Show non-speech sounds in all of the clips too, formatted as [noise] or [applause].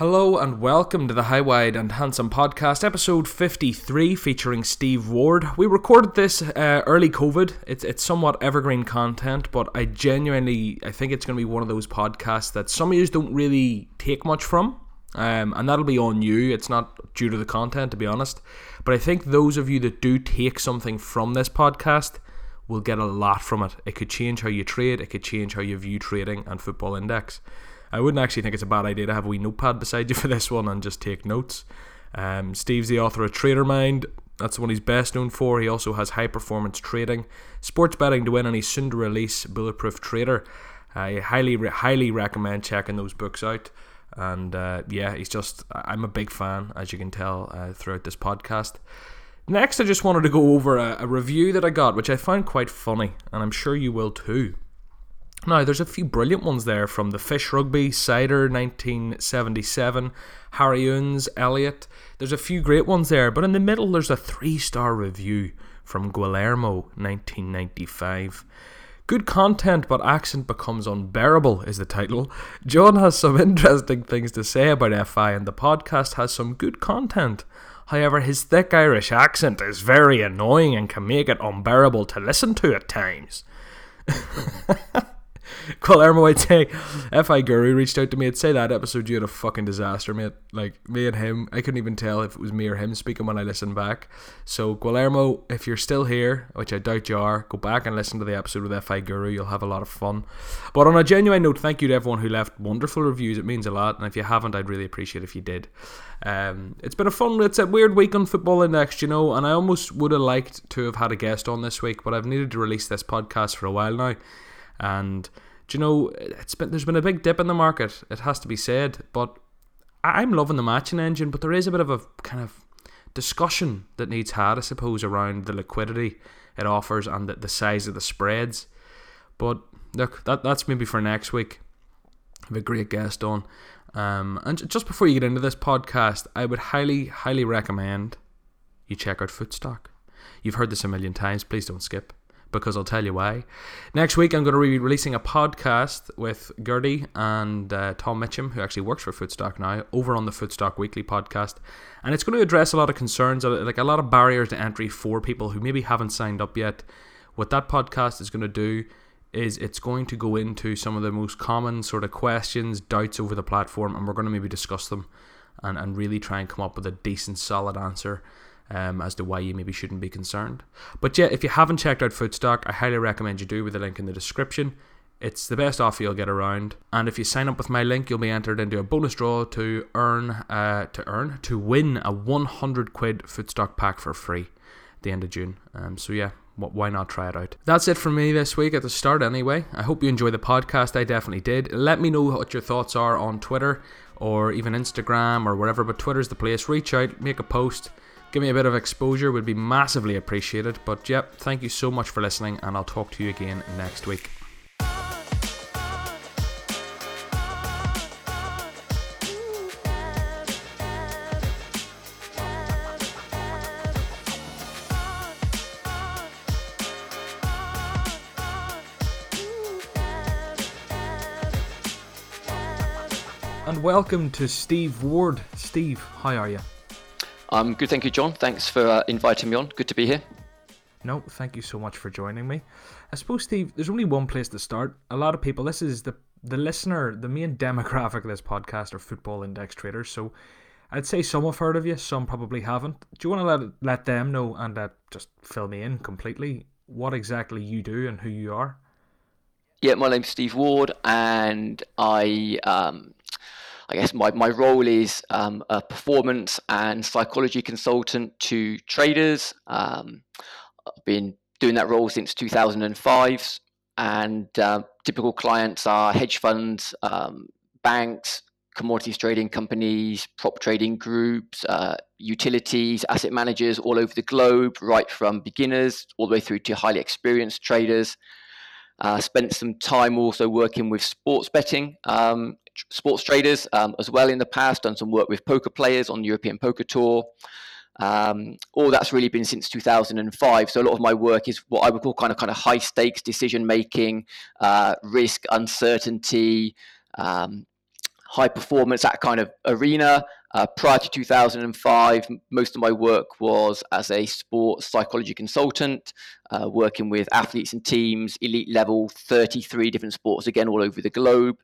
Hello and welcome to the High Wide and Handsome podcast, episode 53, featuring Steve Ward. We recorded this uh, early COVID. It's it's somewhat evergreen content, but I genuinely I think it's going to be one of those podcasts that some of you don't really take much from, um, and that'll be on you. It's not due to the content, to be honest. But I think those of you that do take something from this podcast will get a lot from it. It could change how you trade. It could change how you view trading and Football Index. I wouldn't actually think it's a bad idea to have a wee notepad beside you for this one and just take notes. Um, Steve's the author of Tradermind. That's the one he's best known for. He also has High Performance Trading, Sports Betting to Win, and he's soon to release Bulletproof Trader. I highly, highly recommend checking those books out. And uh, yeah, he's just, I'm a big fan, as you can tell uh, throughout this podcast. Next, I just wanted to go over a, a review that I got, which I found quite funny, and I'm sure you will too. Now, there's a few brilliant ones there from the Fish Rugby, Cider 1977, Harry Oons, Elliot. There's a few great ones there, but in the middle there's a three star review from Guillermo 1995. Good content, but accent becomes unbearable, is the title. John has some [laughs] interesting things to say about FI, and the podcast has some good content. However, his thick Irish accent is very annoying and can make it unbearable to listen to at times. [laughs] [laughs] Guillermo, I'd say Fi Guru reached out to me. I'd say that episode you had a fucking disaster, mate. Like me and him, I couldn't even tell if it was me or him speaking when I listened back. So Guillermo, if you're still here, which I doubt you are, go back and listen to the episode with Fi Guru. You'll have a lot of fun. But on a genuine note, thank you to everyone who left wonderful reviews. It means a lot, and if you haven't, I'd really appreciate if you did. Um, it's been a fun, it's a weird week on Football Index, you know, and I almost would have liked to have had a guest on this week, but I've needed to release this podcast for a while now, and do you know, it's been there's been a big dip in the market. It has to be said, but I'm loving the matching engine. But there is a bit of a kind of discussion that needs had, I suppose, around the liquidity it offers and the, the size of the spreads. But look, that that's maybe for next week. I have a great guest on. Um, and just before you get into this podcast, I would highly, highly recommend you check out Footstock. You've heard this a million times. Please don't skip because I'll tell you why. Next week, I'm going to be releasing a podcast with Gertie and uh, Tom Mitchum, who actually works for Footstock now, over on the Footstock Weekly podcast. And it's going to address a lot of concerns, like a lot of barriers to entry for people who maybe haven't signed up yet. What that podcast is going to do is it's going to go into some of the most common sort of questions, doubts over the platform, and we're going to maybe discuss them and, and really try and come up with a decent, solid answer um, as to why you maybe shouldn't be concerned. But yeah, if you haven't checked out Footstock, I highly recommend you do with the link in the description. It's the best offer you'll get around, and if you sign up with my link, you'll be entered into a bonus draw to earn, uh, to earn, to win a 100 quid Footstock pack for free the end of June. Um, so yeah, why not try it out? That's it for me this week at the start, anyway. I hope you enjoy the podcast. I definitely did. Let me know what your thoughts are on Twitter or even Instagram or wherever, but Twitter's the place. Reach out, make a post give me a bit of exposure would be massively appreciated. But yep, thank you so much for listening, and I'll talk to you again next week. And welcome to Steve Ward. Steve, how are you? I'm good, thank you, John. Thanks for uh, inviting me on. Good to be here. No, thank you so much for joining me. I suppose, Steve, there's only one place to start. A lot of people, this is the the listener, the main [laughs] demographic of this podcast are football index traders. So I'd say some have heard of you, some probably haven't. Do you want to let let them know and uh, just fill me in completely what exactly you do and who you are? Yeah, my name's Steve Ward, and I um, I guess my, my role is um, a performance and psychology consultant to traders. Um, I've been doing that role since 2005, and uh, typical clients are hedge funds, um, banks, commodities trading companies, prop trading groups, uh, utilities, asset managers all over the globe, right from beginners all the way through to highly experienced traders. Uh, spent some time also working with sports betting um, sports traders um, as well in the past, done some work with poker players on the European Poker Tour. Um, all that's really been since 2005. So a lot of my work is what I would call kind of kind of high stakes decision making, uh, risk, uncertainty, um, high performance, that kind of arena. Uh, prior to 2005, most of my work was as a sports psychology consultant, uh, working with athletes and teams, elite level, 33 different sports, again, all over the globe.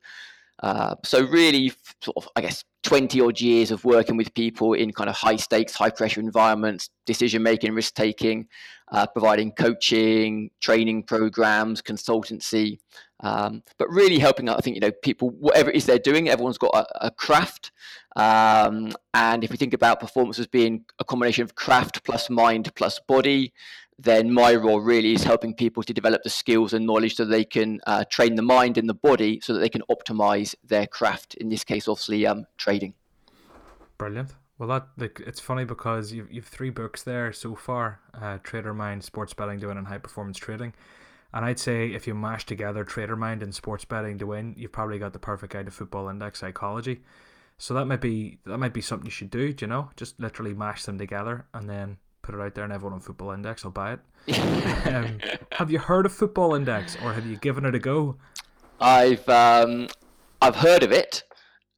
Uh, so really, sort of, I guess, 20 odd years of working with people in kind of high stakes, high pressure environments, decision making, risk taking, uh, providing coaching, training programs, consultancy, um, but really helping out. I think you know people, whatever it is they're doing, everyone's got a, a craft, um, and if we think about performance as being a combination of craft plus mind plus body, then my role really is helping people to develop the skills and knowledge so they can uh, train the mind and the body so that they can optimize their craft. In this case, obviously, um, trading. Brilliant. Well, that like it's funny because you've you've three books there so far: uh, Tradermind, Sports Betting to Win, and High Performance Trading. And I'd say if you mash together Tradermind and Sports Betting to Win, you've probably got the perfect guide to football index psychology. So that might be that might be something you should do. Do you know? Just literally mash them together and then put it out there, and everyone on Football Index will buy it. [laughs] um, have you heard of Football Index, or have you given it a go? I've um, I've heard of it,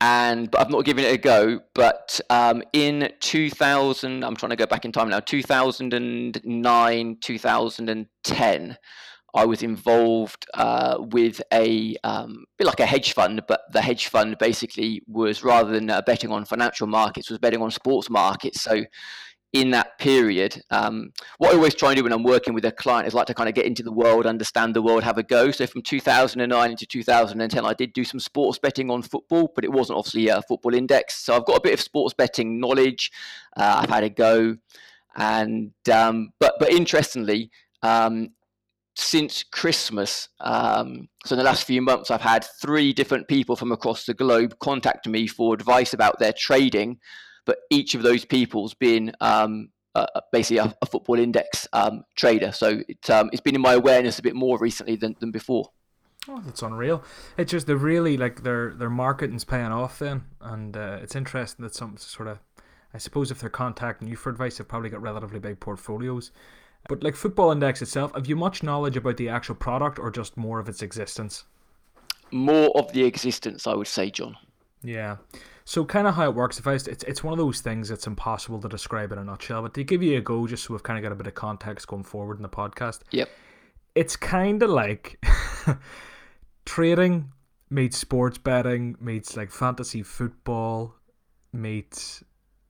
and but I've not given it a go. But um, in 2000, I'm trying to go back in time now. 2009, 2010. I was involved uh, with a um, bit like a hedge fund, but the hedge fund basically was rather than uh, betting on financial markets, was betting on sports markets. So in that period. Um, what I always try and do when I'm working with a client is like to kind of get into the world, understand the world, have a go. So from 2009 into 2010, I did do some sports betting on football, but it wasn't obviously a football index. So I've got a bit of sports betting knowledge. Uh, I've had a go, and um, but but interestingly. Um, since Christmas, um, so in the last few months, I've had three different people from across the globe contact me for advice about their trading but each of those people's been um, uh, basically a, a, football index um, trader. So it, um, it's been in my awareness a bit more recently than, than before. Oh, that's unreal! It's just they're really like their their marketing's paying off then, and uh, it's interesting that some sort of, I suppose if they're contacting you for advice, they've probably got relatively big portfolios. But like Football Index itself, have you much knowledge about the actual product or just more of its existence? More of the existence, I would say, John. Yeah. So kind of how it works. If I, it's it's one of those things that's impossible to describe in a nutshell. But to give you a go, just so we've kind of got a bit of context going forward in the podcast. Yep. It's kind of like [laughs] trading meets sports betting meets like fantasy football meets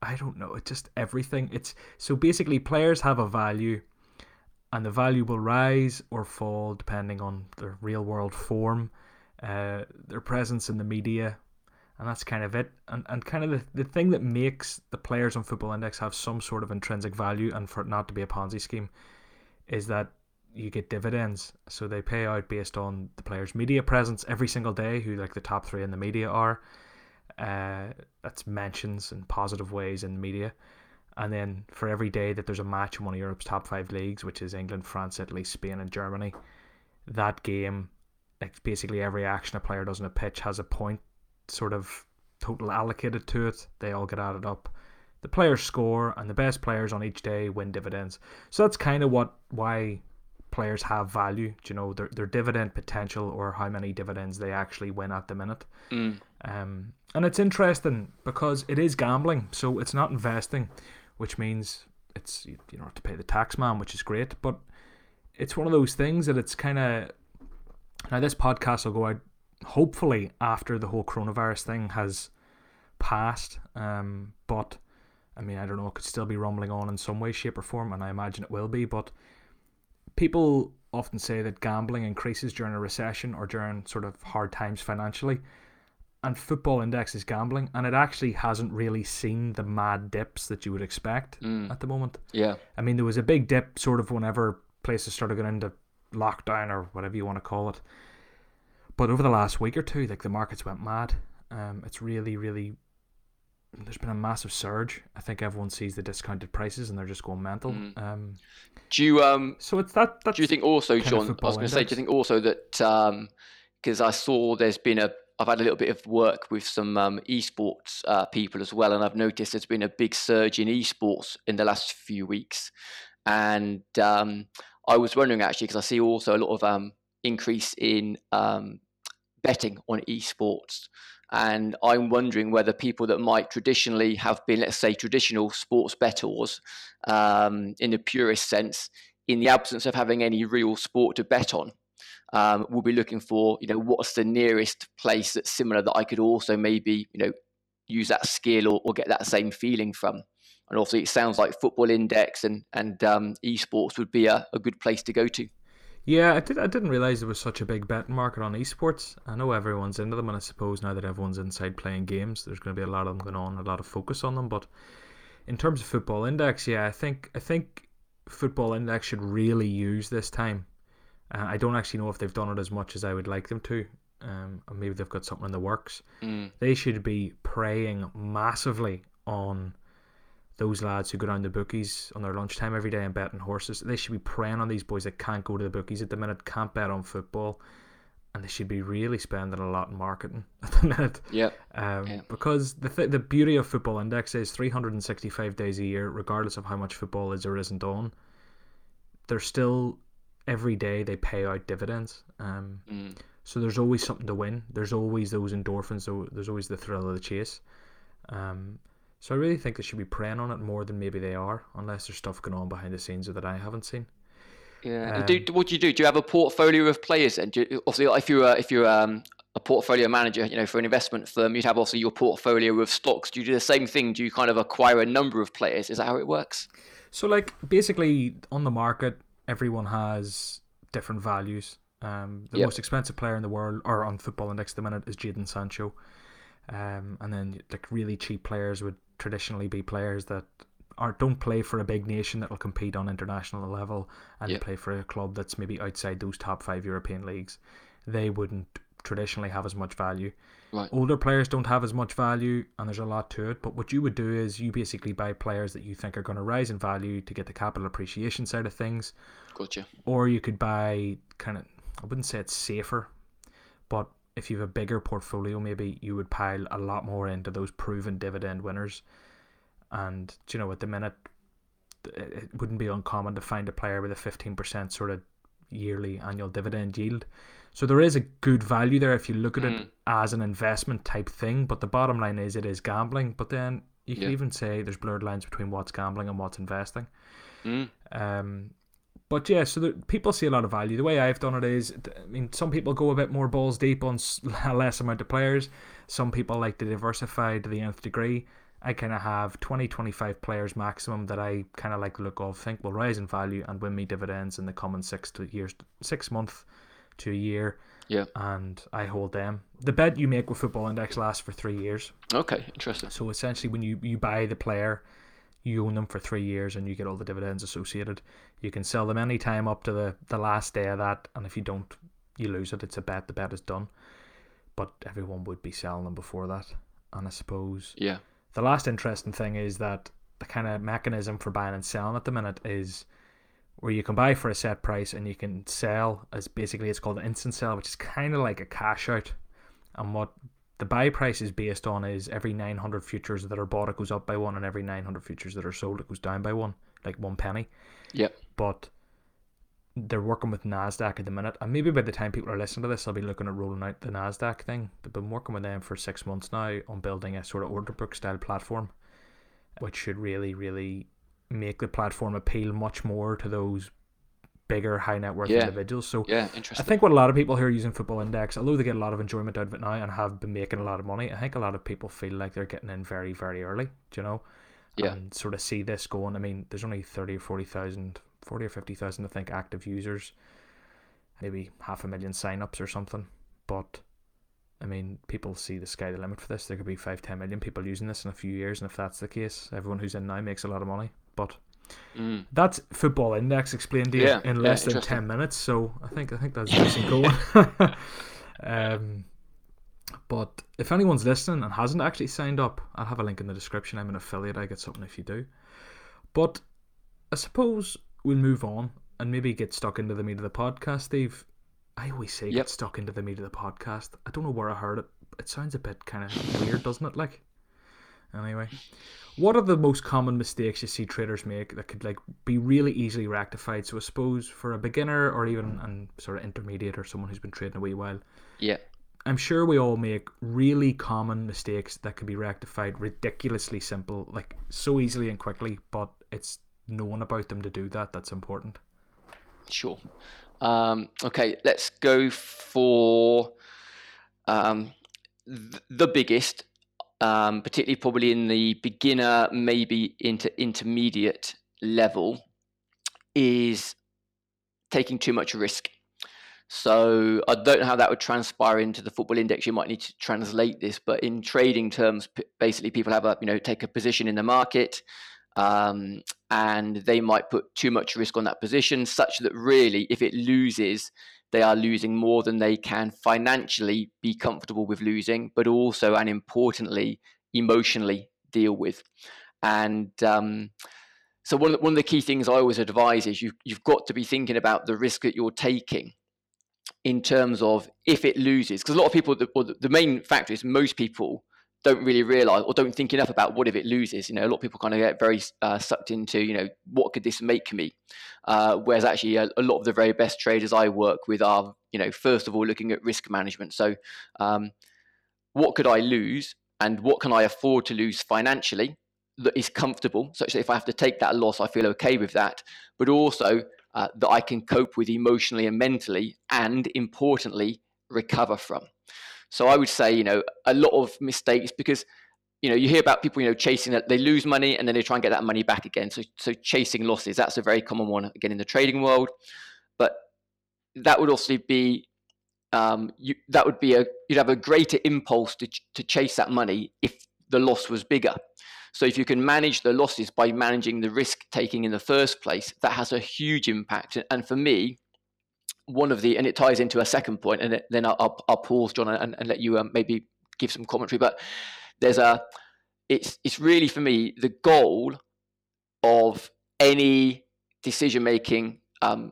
I don't know. It's just everything. It's so basically players have a value, and the value will rise or fall depending on their real world form, uh, their presence in the media, and that's kind of it. And and kind of the, the thing that makes the players on Football Index have some sort of intrinsic value and for it not to be a Ponzi scheme is that you get dividends. So they pay out based on the player's media presence every single day, who like the top three in the media are. Uh, that's mentions in positive ways in the media. And then for every day that there's a match in one of Europe's top five leagues, which is England, France, Italy, Spain, and Germany, that game, like basically every action a player does on a pitch has a point sort of total allocated to it. They all get added up. The players score, and the best players on each day win dividends. So that's kind of what why players have value. Do You know, their their dividend potential or how many dividends they actually win at the minute. Mm. Um, and it's interesting because it is gambling, so it's not investing, which means it's you don't have to pay the tax man, which is great. But it's one of those things that it's kind of now this podcast will go out hopefully after the whole coronavirus thing has passed. Um, but I mean, I don't know, it could still be rumbling on in some way, shape, or form, and I imagine it will be. But people often say that gambling increases during a recession or during sort of hard times financially. And football index is gambling, and it actually hasn't really seen the mad dips that you would expect mm. at the moment. Yeah. I mean, there was a big dip sort of whenever places started going into lockdown or whatever you want to call it. But over the last week or two, like the markets went mad. Um, it's really, really. There's been a massive surge. I think everyone sees the discounted prices and they're just going mental. Mm. Um, do you um? So it's that. do you think also, John? I was going to say, do you think also that um, because I saw there's been a I've had a little bit of work with some um, esports uh, people as well, and I've noticed there's been a big surge in esports in the last few weeks. And um, I was wondering actually because I see also a lot of um, increase in um, betting on esports. And I'm wondering whether people that might traditionally have been, let's say, traditional sports bettors um, in the purest sense, in the absence of having any real sport to bet on, um, will be looking for, you know, what's the nearest place that's similar that I could also maybe, you know, use that skill or, or get that same feeling from. And obviously, it sounds like Football Index and and um, esports would be a, a good place to go to. Yeah, I did. I didn't realize there was such a big betting market on esports. I know everyone's into them, and I suppose now that everyone's inside playing games, there's going to be a lot of them going on, a lot of focus on them. But in terms of Football Index, yeah, I think I think Football Index should really use this time. Uh, I don't actually know if they've done it as much as I would like them to. Um, maybe they've got something in the works. Mm. They should be preying massively on those lads who go down to the bookies on their lunchtime every day and betting horses. They should be preying on these boys that can't go to the bookies at the minute, can't bet on football, and they should be really spending a lot in marketing [laughs] at the minute. Yeah. Um, Yeah. Because the th- the beauty of Football Index is 365 days a year, regardless of how much football is or isn't on. They're still every day they pay out dividends. Um, Mm. so there's always something to win. There's always those endorphins. There's always the thrill of the chase. Um, so I really think they should be preying on it more than maybe they are, unless there's stuff going on behind the scenes that I haven't seen. Yeah. Um, do, what do you do? Do you have a portfolio of players? And you, obviously, if you're a, if you're um, a portfolio manager, you know, for an investment firm, you'd have also your portfolio of stocks. Do you do the same thing? Do you kind of acquire a number of players? Is that how it works? So like basically on the market, everyone has different values. Um, the Yep. most expensive player in the world, or on Football Index at the minute, is Jadon Sancho. Um, and then like really cheap players would traditionally be players that are don't play for a big nation that will compete on international level, and Yep. play for a club that's maybe outside those top five European leagues. They wouldn't traditionally have as much value. Right. Older players don't have as much value, and there's a lot to it. But what you would do is you basically buy players that you think are going to rise in value to get the capital appreciation side of things, Gotcha. or you could buy kind of I wouldn't say it's safer, but if you have a bigger portfolio, maybe you would pile a lot more into those proven dividend winners. And you know, at the minute, it wouldn't be uncommon to find a player with a fifteen percent sort of yearly annual dividend yield. So there is a good value there if you look at Mm. it as an investment type thing. But the bottom line is it is gambling. But then you can Yeah. even say there's blurred lines between what's gambling and what's investing. Mm. Um, but yeah, so the, people see a lot of value. The way I've done it is, I mean, some people go a bit more balls deep on [laughs] a less amount of players. Some people like to diversify to the nth degree. I kind of have 20, 25 players maximum that I kind of like the look of, think will rise in value and win me dividends in the coming six to years, six month to a year, Yeah. and I hold them. The bet you make with Football Index lasts for three years. Okay. Interesting. So essentially, when you, you buy the player, you own them for three years and you get all the dividends associated. You can sell them anytime up to the, the last day of that, and if you don't, you lose it. It's a bet. The bet is done. But everyone would be selling them before that. And I suppose Yeah. the last interesting thing is that the kind of mechanism for buying and selling at the minute is where you can buy for a set price and you can sell as basically it's called an instant sell, which is kind of like a cash out. And what the buy price is based on is every 900 futures that are bought, it goes up by one, and every 900 futures that are sold, it goes down by one, like one penny. Yep. But they're working with NASDAQ at the minute, and maybe by the time people are listening to this, I'll be looking at rolling out the NASDAQ thing. They've been working with them for six months now on building a sort of order book style platform, which should really, really make the platform appeal much more to those bigger high net worth Yeah. individuals. So Yeah. interesting. I think what a lot of people who are using Football Index, although they get a lot of enjoyment out of it now and have been making a lot of money, I think a lot of people feel like they're getting in very, very early, do you know? Yeah. And sort of see this going. I mean, there's only 30 or 40,000, 40 or 50,000, I think, active users, maybe half a million sign-ups or something. But, I mean, people see the sky the limit for this. There could be 5, 10 million people using this in a few years, and if that's the case, everyone who's in now makes a lot of money. But Mm. that's Football Index explained to you Yeah, in yeah, less than ten minutes. So I think I think that's [laughs] decent going. [laughs] um, but if anyone's listening and hasn't actually signed up, I'll have a link in the description. I'm an affiliate. I get something if you do. But I suppose we'll move on and maybe get stuck into the meat of the podcast, Steve. I always say Yep. get stuck into the meat of the podcast. I don't know where I heard it. It sounds a bit kind of weird, doesn't it? Like, anyway, what are the most common mistakes you see traders make that could like be really easily rectified? So I suppose for a beginner or even an sort of intermediate or someone who's been trading a wee while, Yeah. I'm sure we all make really common mistakes that can be rectified ridiculously simple, like so easily and quickly, but it's knowing about them to do that that's important. Sure. Um, okay, let's go for um, th- the biggest, um, particularly probably in the beginner, maybe into intermediate level, is taking too much risk. So I don't know how that would transpire into the football index. You might need to translate this, but in trading terms, basically people have a you know take a position in the market, um, and they might put too much risk on that position, such that really, if it loses, they are losing more than they can financially be comfortable with losing, but also and importantly, emotionally deal with. And um, so one of, the, one of the key things I always advise is you, you've got to be thinking about the risk that you're taking in terms of if it loses, because a lot of people, the, the main factor is most people don't really realize or don't think enough about what if it loses. You know, a lot of people kind of get very uh, sucked into, you know, what could this make me? Uh, whereas actually, a, a, lot of the very best traders I work with are, you know, first of all looking at risk management. So, um, what could I lose, and what can I afford to lose financially that is comfortable, such that if I have to take that loss, I feel okay with that. But also, uh, that I can cope with emotionally and mentally, and importantly, recover from. So I would say, you know, a lot of mistakes because, you know, you hear about people, you know, chasing that they lose money and then they try and get that money back again. So, so chasing losses, that's a very common one again in the trading world. But that would also be, um, you, that would be a, you'd have a greater impulse to, to chase that money if the loss was bigger. So if you can manage the losses by managing the risk taking in the first place, that has a huge impact. And for me, one of the, and it ties into a second point, and then I'll, I'll, I'll pause, John, and, and let you um, maybe give some commentary. But there's a, it's it's really for me the goal of any decision making um,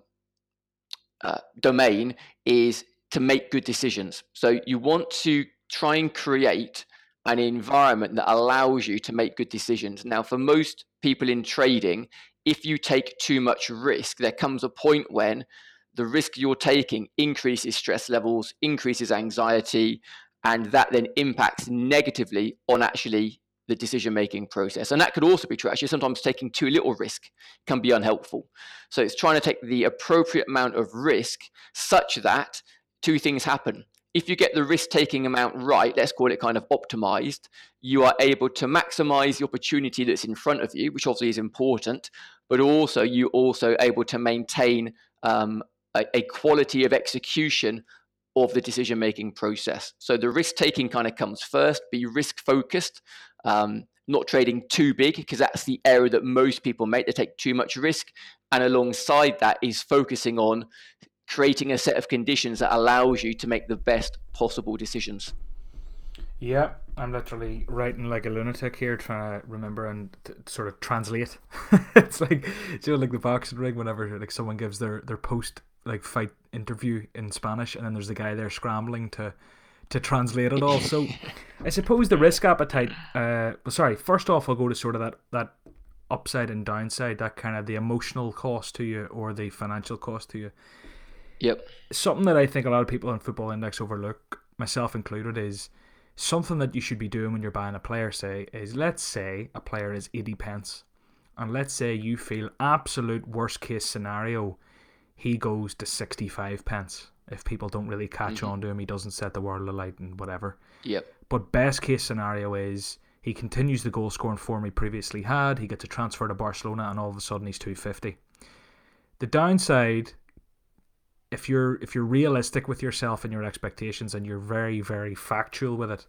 uh, domain is to make good decisions. So you want to try and create an environment that allows you to make good decisions. Now, for most people in trading, if you take too much risk, there comes a point when the risk you're taking increases stress levels, increases anxiety, and that then impacts negatively on actually the decision making process. And that could also be true. Actually, sometimes taking too little risk can be unhelpful. So it's trying to take the appropriate amount of risk such that two things happen if you get the risk taking amount right, let's call it kind of optimized, you are able to maximize the opportunity that's in front of you, which obviously is important, but also you also able to maintain um, a, a quality of execution of the decision making process. So the risk taking kind of comes first, be risk focused. Um, not trading too big because that's the error that most people make. They take too much risk. And alongside that is focusing on creating a set of conditions that allows you to make the best possible decisions. Yeah, I'm literally writing like a lunatic here, trying to remember and t- sort of translate. [laughs] it's like, you know, like the boxing ring whenever like someone gives their their post like fight interview in Spanish, and then there's the guy there scrambling to to translate it all. So, [laughs] I suppose the risk appetite. Uh, well, sorry. First off, I'll go to sort of that that upside and downside, that kind of the emotional cost to you or the financial cost to you. Yep. Something that I think a lot of people in Football Index overlook, myself included, is something that you should be doing when you're buying a player. Say is let's say a player is eighty pence, and let's say you feel absolute worst case scenario, he goes to sixty five pence. If people don't really catch mm-hmm. on to him, he doesn't set the world alight and whatever. Yep. But best case scenario is he continues the goal scoring form he previously had. He gets a transfer to Barcelona, and all of a sudden he's two fifty. The downside if you're if you're realistic with yourself and your expectations and you're very very factual with it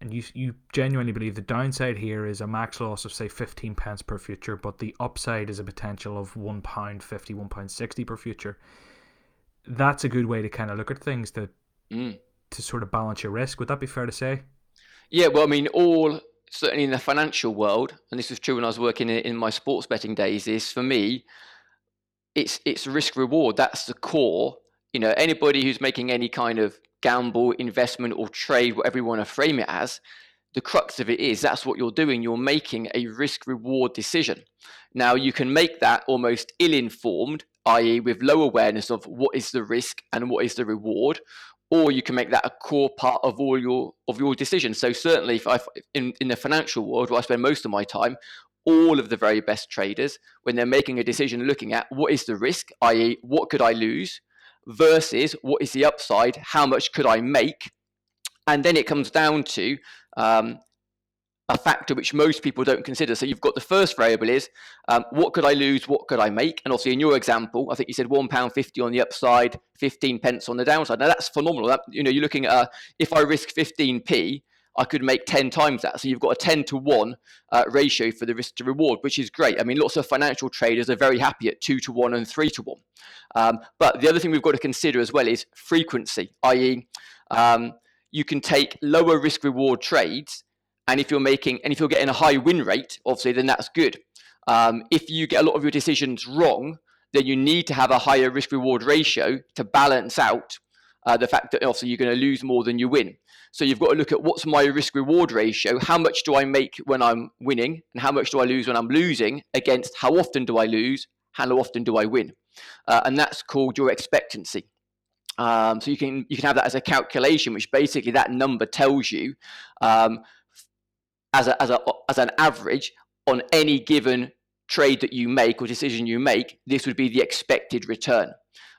and you you genuinely believe the downside here is a max loss of say 15 pence per future but the upside is a potential of 1 pound 50 1 pound 60 per future that's a good way to kind of look at things to mm. to sort of balance your risk would that be fair to say yeah well i mean all certainly in the financial world and this was true when i was working in, in my sports betting days is for me it's it's risk reward. That's the core. You know, anybody who's making any kind of gamble, investment, or trade, whatever you want to frame it as, the crux of it is that's what you're doing. You're making a risk reward decision. Now, you can make that almost ill informed, i.e., with low awareness of what is the risk and what is the reward, or you can make that a core part of all your of your decisions. So certainly, if I in in the financial world where I spend most of my time, all of the very best traders when they're making a decision, looking at what is the risk, i.e., what could I lose, versus what is the upside, how much could I make, and then it comes down to um, a factor which most people don't consider. So you've got the first variable is um, what could I lose, what could I make, and obviously in your example, I think you said one pound fifty on the upside, fifteen pence on the downside. Now that's phenomenal. That, you know, you're looking at if I risk fifteen p, I could make ten times that. So you've got a ten to one uh, ratio for the risk to reward, which is great. I mean, lots of financial traders are very happy at two to one and three to one. Um, but the other thing we've got to consider as well is frequency, i.e. Um, you can take lower risk reward trades and if you're making and if you're getting a high win rate, obviously, then that's good. Um, if you get a lot of your decisions wrong, then you need to have a higher risk reward ratio to balance out uh, the fact that obviously you're going to lose more than you win. So you've got to look at what's my risk reward ratio, how much do I make when I'm winning, and how much do I lose when I'm losing, against how often do I lose, how often do I win, uh, and that's called your expectancy. Um, so you can you can have that as a calculation, which basically that number tells you um, as a, as a as an average on any given trade that you make or decision you make, this would be the expected return.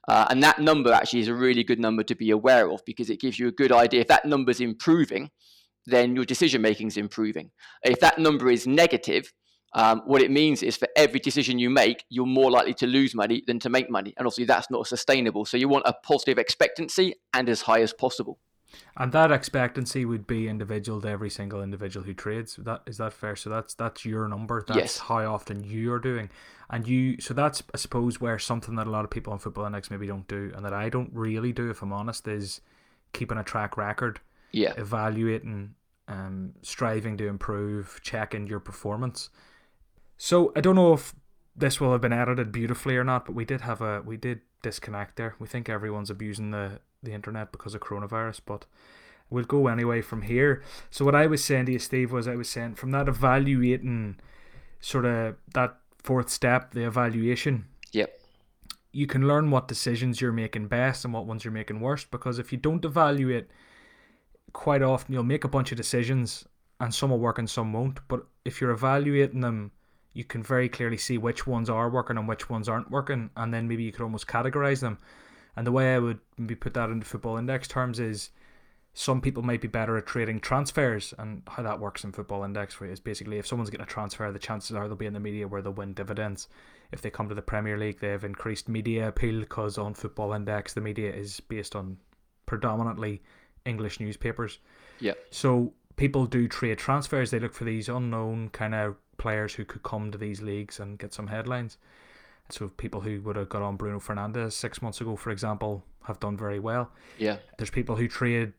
Uh, and that number actually is a really good number to be aware of because it gives you a good idea. If that number is improving, then your decision making is improving. If that number is negative, um, what it means is for every decision you make, you're more likely to lose money than to make money. And obviously, that's not sustainable. So, you want a positive expectancy and as high as possible. And that expectancy would be individual to every single individual who trades. That is that fair? So that's that's your number. That's yes. how often you are doing, and you. So that's I suppose where something that a lot of people on Football Index maybe don't do, and that I don't really do, if I'm honest, is keeping a track record. Yeah. Evaluating, um, striving to improve, checking your performance. So I don't know if this will have been edited beautifully or not, but we did have a we did disconnect there. We think everyone's abusing the the internet because of coronavirus, but we'll go anyway from here. So what I was saying to you, Steve, was I was saying from that evaluating sort of that fourth step, the evaluation. Yep. You can learn what decisions you're making best and what ones you're making worst because if you don't evaluate quite often you'll make a bunch of decisions and some will work and some won't. But if you're evaluating them you can very clearly see which ones are working and which ones aren't working, and then maybe you could almost categorize them. And the way I would maybe put that into football index terms is some people might be better at trading transfers and how that works in football index for you is basically if someone's getting a transfer the chances are they'll be in the media where they'll win dividends. If they come to the premier league they have increased media appeal because on football index the media is based on predominantly english newspapers. Yeah. So people do trade transfers. They look for these unknown kind of players who could come to these leagues and get some headlines so people who would have got on Bruno Fernandes six months ago, for example, have done very well. Yeah. There's people who trade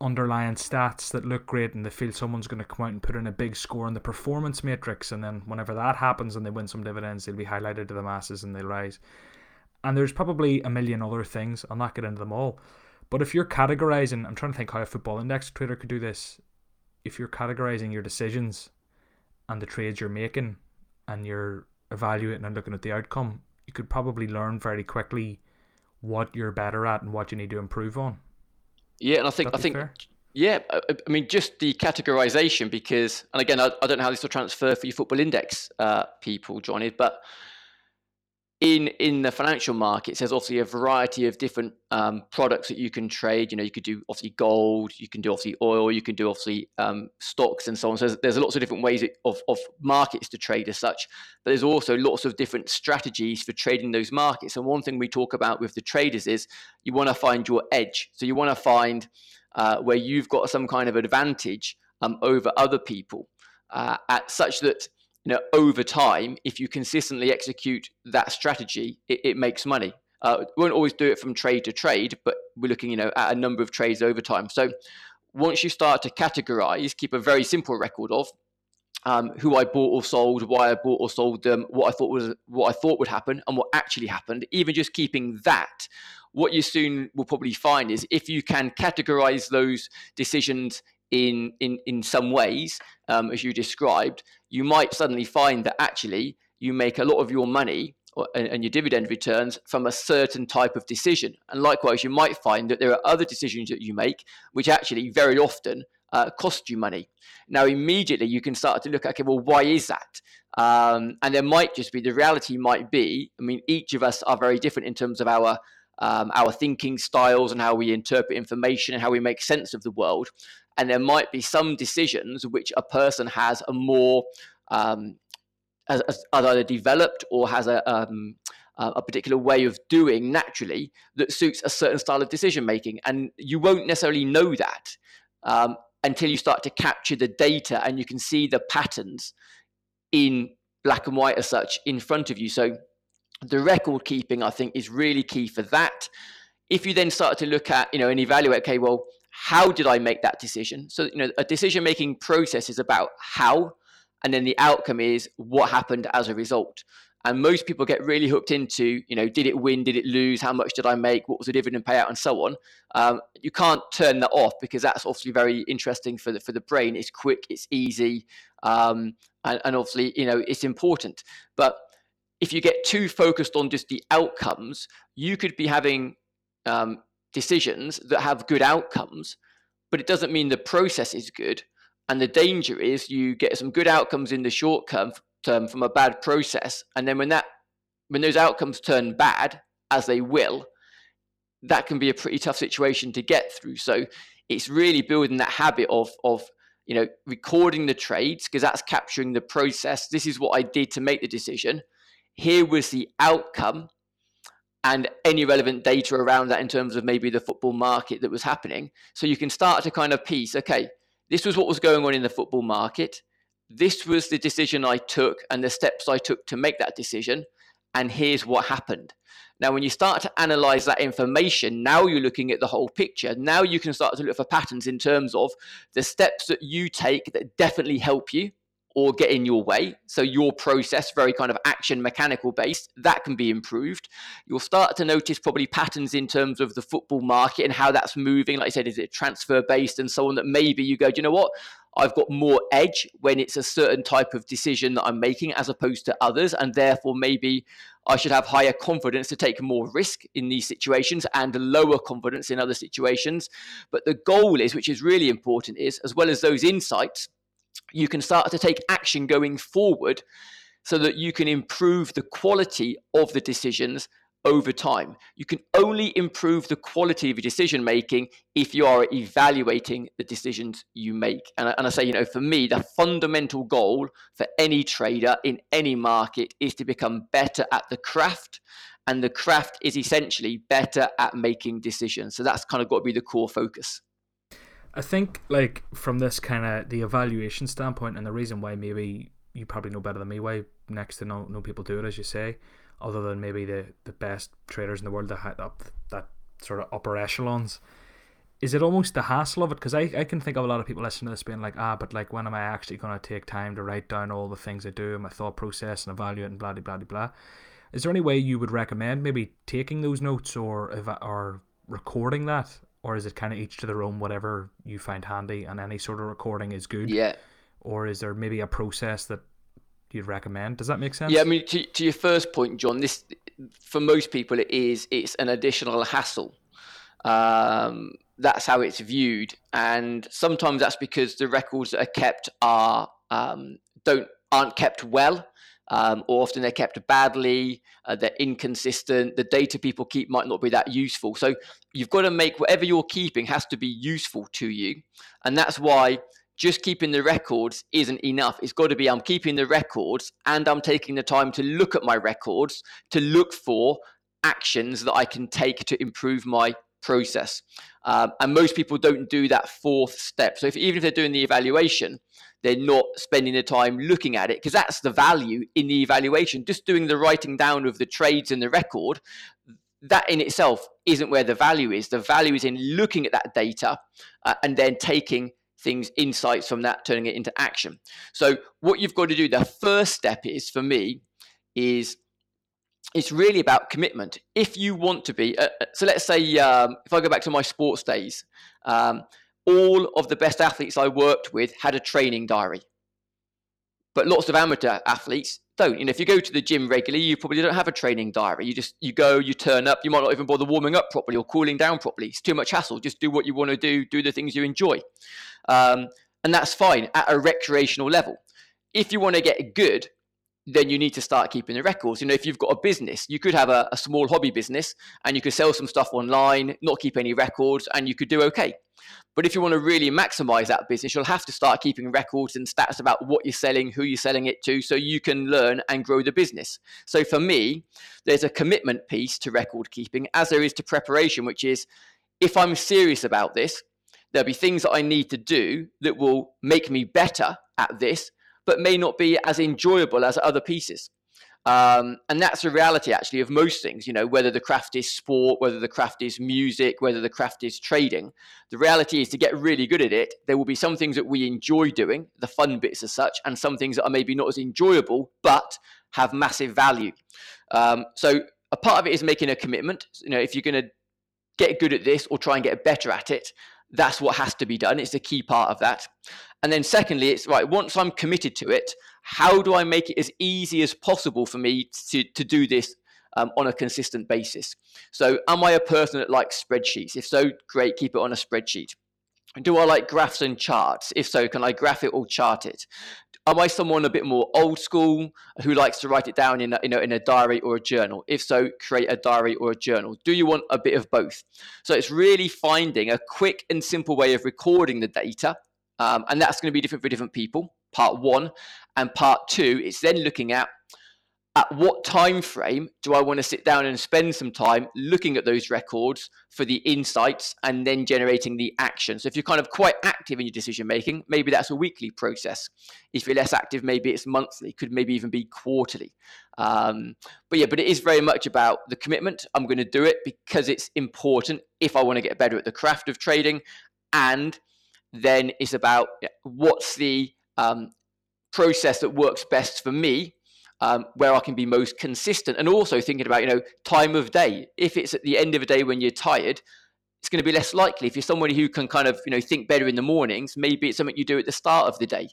underlying stats that look great and they feel someone's going to come out and put in a big score in the performance matrix and then whenever that happens and they win some dividends they'll be highlighted to the masses and they'll rise and there's probably a million other things i'll not get into them all but if you're categorizing i'm trying to think how a football index trader could do this if you're categorizing your decisions and the trades you're making and you're evaluating and looking at the outcome, you could probably learn very quickly what you're better at and what you need to improve on. Yeah, and I think I think fair? yeah, I, I, mean just the categorization because, and again, I, I don't know how this will transfer for your football index uh, people, Johnny, but in in the financial markets, there's obviously a variety of different um, products that you can trade. You know, you could do obviously gold, you can do obviously oil, you can do obviously um, stocks and so on. So there's, there's lots of different ways of, of markets to trade as such. But there's also lots of different strategies for trading those markets. And one thing we talk about with the traders is you want to find your edge. So you want to find uh, where you've got some kind of advantage um, over other people, uh, at such that you know, over time, if you consistently execute that strategy, it, it makes money. Uh, we won't always do it from trade to trade, but we're looking, you know, at a number of trades over time. So once you start to categorize, keep a very simple record of um, who I bought or sold, why I bought or sold them, what I thought was what I thought would happen, and what actually happened. Even just keeping that, what you soon will probably find is if you can categorize those decisions in in in some ways, um, as you described, you might suddenly find that actually you make a lot of your money or, and your dividend returns from a certain type of decision. And likewise, you might find that there are other decisions that you make which actually very often uh, cost you money. Now, immediately you can start to look at, okay, well, why is that? Um, and there might just be the reality might be, I mean, each of us are very different in terms of our um, our thinking styles and how we interpret information and how we make sense of the world. And there might be some decisions which a person has a more um, either developed or has a um, a particular way of doing naturally that suits a certain style of decision making, and you won't necessarily know that um, until you start to capture the data and you can see the patterns in black and white as such in front of you. So the record keeping, I think, is really key for that. If you then start to look at, you know, and evaluate, okay, well, how did I make that decision? So, you know, a decision making process is about how, and then the outcome is what happened as a result. And most people get really hooked into, you know, did it win? Did it lose? How much did I make? What was the dividend payout, and so on. Um, you can't turn that off because that's obviously very interesting for the for the brain. It's quick, it's easy, um, and, and obviously, you know, it's important. But if you get too focused on just the outcomes, you could be having um, decisions that have good outcomes, but it doesn't mean the process is good. And the danger is you get some good outcomes in the short term, from a bad process, and then when that when those outcomes turn bad, as they will, that can be a pretty tough situation to get through. So it's really building that habit of of you know recording the trades because that's capturing the process. This is what I did to make the decision. Here was the outcome and any relevant data around that in terms of maybe the football market that was happening. So you can start to kind of piece, okay, this was what was going on in the football market. This was the decision I took and the steps I took to make that decision. And here's what happened. Now, when you start to analyze that information, now you're looking at the whole picture. Now you can start to look for patterns in terms of the steps that you take that definitely help you or get in your way. So your process, very kind of action mechanical based, that can be improved. You'll start to notice probably patterns in terms of the football market and how that's moving. Like I said, is it transfer based and so on that maybe you go, do you know what? I've got more edge when it's a certain type of decision that I'm making as opposed to others. And therefore, maybe I should have higher confidence to take more risk in these situations and lower confidence in other situations. But the goal is, which is really important, is as well as those insights, you can start to take action going forward so that you can improve the quality of the decisions over time. You can only improve the quality of your decision making if you are evaluating the decisions you make. And I, and I, say, you know, for me, the fundamental goal for any trader in any market is to become better at the craft. And the craft is essentially better at making decisions. So that's kind of got to be the core focus. I think like from this kind of the evaluation standpoint, and the reason why maybe you probably know better than me why next to no no people do it, as you say, other than maybe the the best traders in the world that have up that sort of upper echelons. Is it almost the hassle of it? Because I, I can think of a lot of people listening to this being like, ah, but like, when am I actually going to take time to write down all the things I do, and my thought process, and evaluate, and blah, blah, blah, blah. Is there any way you would recommend maybe taking those notes or or recording that or is it kind of each to their own, whatever you find handy, and any sort of recording is good? Yeah. Or is there maybe a process that you'd recommend? Does that make sense? Yeah, I mean, to, to your first point, John, this for most people it is it's an additional hassle. Um, that's how it's viewed, and sometimes that's because the records that are kept are um, don't aren't kept well um, or often they're kept badly, uh, they're inconsistent, the data people keep might not be that useful. So you've got to make whatever you're keeping has to be useful to you. And that's why just keeping the records isn't enough. It's got to be I'm keeping the records and I'm taking the time to look at my records to look for actions that I can take to improve my process. Um, and most people don't do that fourth step. So if, even if they're doing the evaluation, they're not spending the time looking at it because that's the value in the evaluation. Just doing the writing down of the trades and the record, that in itself isn't where the value is. The value is in looking at that data uh, and then taking things, insights from that, turning it into action. So what you've got to do, the first step is for me, is it's really about commitment. If you want to be, uh, uh, so let's say um, if I go back to my sports days, um, all of the best athletes I worked with had a training diary. but lots of amateur athletes don't. You know, if you go to the gym regularly, you probably don't have a training diary. You just you go, you turn up. You might not even bother warming up properly or cooling down properly. It's too much hassle. Just do what you want to do. Do the things you enjoy, um, and that's fine at a recreational level. If you want to get good, then you need to start keeping the records. You know, if you've got a business, you could have a, a, small hobby business and you could sell some stuff online, not keep any records, and you could do okay. But if you want to really maximize that business, you'll have to start keeping records and stats about what you're selling, who you're selling it to, so you can learn and grow the business. So for me, there's a commitment piece to record keeping, as there is to preparation, which is if I'm serious about this, there'll be things that I need to do that will make me better at this but may not be as enjoyable as other pieces. Um, and that's the reality actually of most things, you know, whether the craft is sport, whether the craft is music, whether the craft is trading. The reality is to get really good at it, there will be some things that we enjoy doing, the fun bits as such, and some things that are maybe not as enjoyable, but have massive value. Um, so a part of it is making a commitment. You know, if you're going to get good at this or try and get better at it, that's what has to be done. It's a key part of that. And then secondly, it's right, once I'm committed to it, how do I make it as easy as possible for me to, to do this um, on a consistent basis? So am I a person that likes spreadsheets? If so, great, keep it on a spreadsheet. Do I like graphs and charts? If so, can I graph it or chart it? Am I someone a bit more old school who likes to write it down in a, in a, in a diary or a journal? If so, create a diary or a journal. Do you want a bit of both? So it's really finding a quick and simple way of recording the data. Um, and that's going to be different for different people, part one. And part two, it's then looking at at what time frame do I want to sit down and spend some time looking at those records for the insights and then generating the action? So if you're kind of quite active in your decision making, maybe that's a weekly process. If you're less active, maybe it's monthly, could maybe even be quarterly. Um, but yeah, but it is very much about the commitment. I'm going to do it because it's important if I want to get better at the craft of trading, and then it's about what's the um, process that works best for me um, where I can be most consistent. And also thinking about, you know, time of day. If it's at the end of a day when you're tired, it's going to be less likely. If you're somebody who can kind of, you know, think better in the mornings, maybe it's something you do at the start of the day.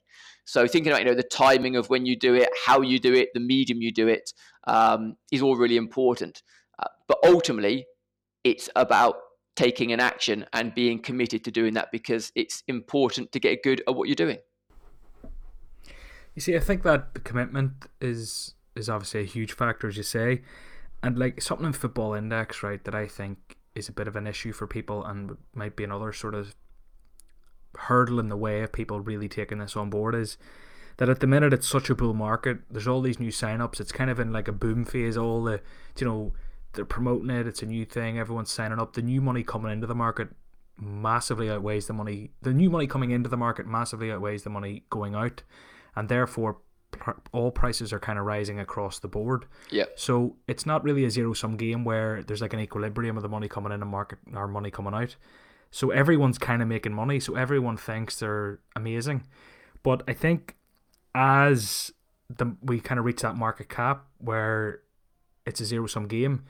So thinking about, you know, the timing of when you do it, how you do it, the medium you do it, um, is all really important. Uh, but ultimately, it's about taking an action and being committed to doing that because it's important to get good at what you're doing. You see, I think that commitment is is obviously a huge factor, as you say, and like something in Football Index, right, that I think is a bit of an issue for people and might be another sort of hurdle in the way of people really taking this on board is that at the minute it's such a bull market. There's all these new sign-ups. It's kind of in like a boom phase. All the you know they're promoting it. It's a new thing. Everyone's signing up. The new money coming into the market massively outweighs the money. The new money coming into the market massively outweighs the money going out and therefore all prices are kind of rising across the board. Yeah. So it's not really a zero sum game where there's like an equilibrium of the money coming in and market or money coming out. So everyone's kind of making money. So everyone thinks they're amazing, but I think as the we kind of reach that market cap where it's a zero sum game,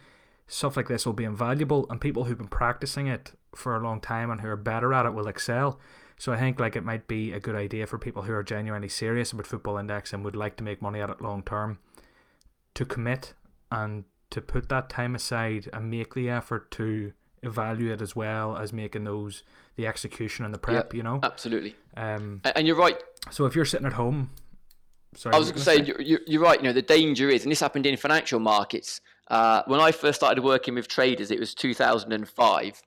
stuff like this will be invaluable, and people who've been practicing it for a long time and who are better at it will excel. So I think like it might be a good idea for people who are genuinely serious about football index and would like to make money at it long term to commit and to put that time aside and make the effort to evaluate as well as making those the execution and the prep, yep, you know. Absolutely. Um, and you're right. So if you're sitting at home, sorry, I was going to say, say? You're, you're right. You know the danger is, and this happened in financial markets. Uh, when I first started working with traders, it was 2005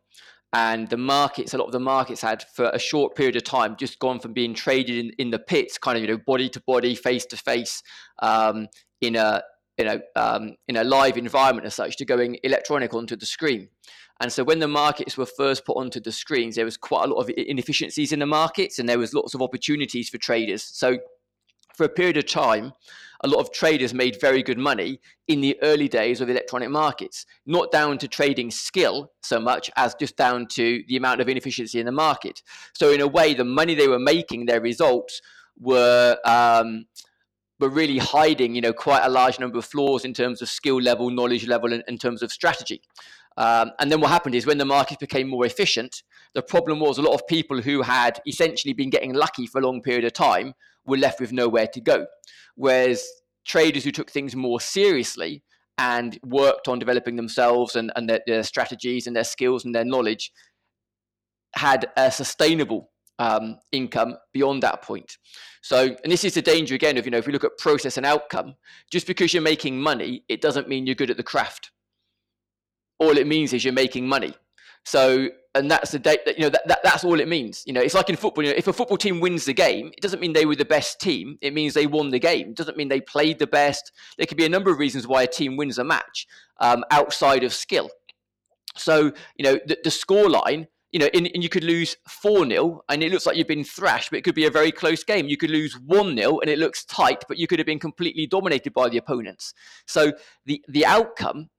and the markets, a lot of the markets had for a short period of time just gone from being traded in, in the pits, kind of you know body to body, face to face, um, in a you know um, in a live environment as such, to going electronic onto the screen. And so when the markets were first put onto the screens, there was quite a lot of inefficiencies in the markets, and there was lots of opportunities for traders. So for a period of time, a lot of traders made very good money in the early days of electronic markets, not down to trading skill so much as just down to the amount of inefficiency in the market. So, in a way, the money they were making, their results were. Um, were really hiding, you know, quite a large number of flaws in terms of skill level, knowledge level, and in terms of strategy. Um, and then what happened is when the market became more efficient, the problem was a lot of people who had essentially been getting lucky for a long period of time were left with nowhere to go. Whereas traders who took things more seriously and worked on developing themselves and, and their, their strategies and their skills and their knowledge had a sustainable um, income beyond that point. So, and this is the danger again of, you know, if we look at process and outcome, just because you're making money, it doesn't mean you're good at the craft. All it means is you're making money. So, and that's the date that, you know, that, that, that's all it means. You know, it's like in football, you know, if a football team wins the game, it doesn't mean they were the best team. It means they won the game. It doesn't mean they played the best. There could be a number of reasons why a team wins a match um, outside of skill. So, you know, the, the score line you know, and, you could lose 4 0 and it looks like you've been thrashed, but it could be a very close game. You could lose 1 0 and it looks tight, but you could have been completely dominated by the opponents. So the, the outcome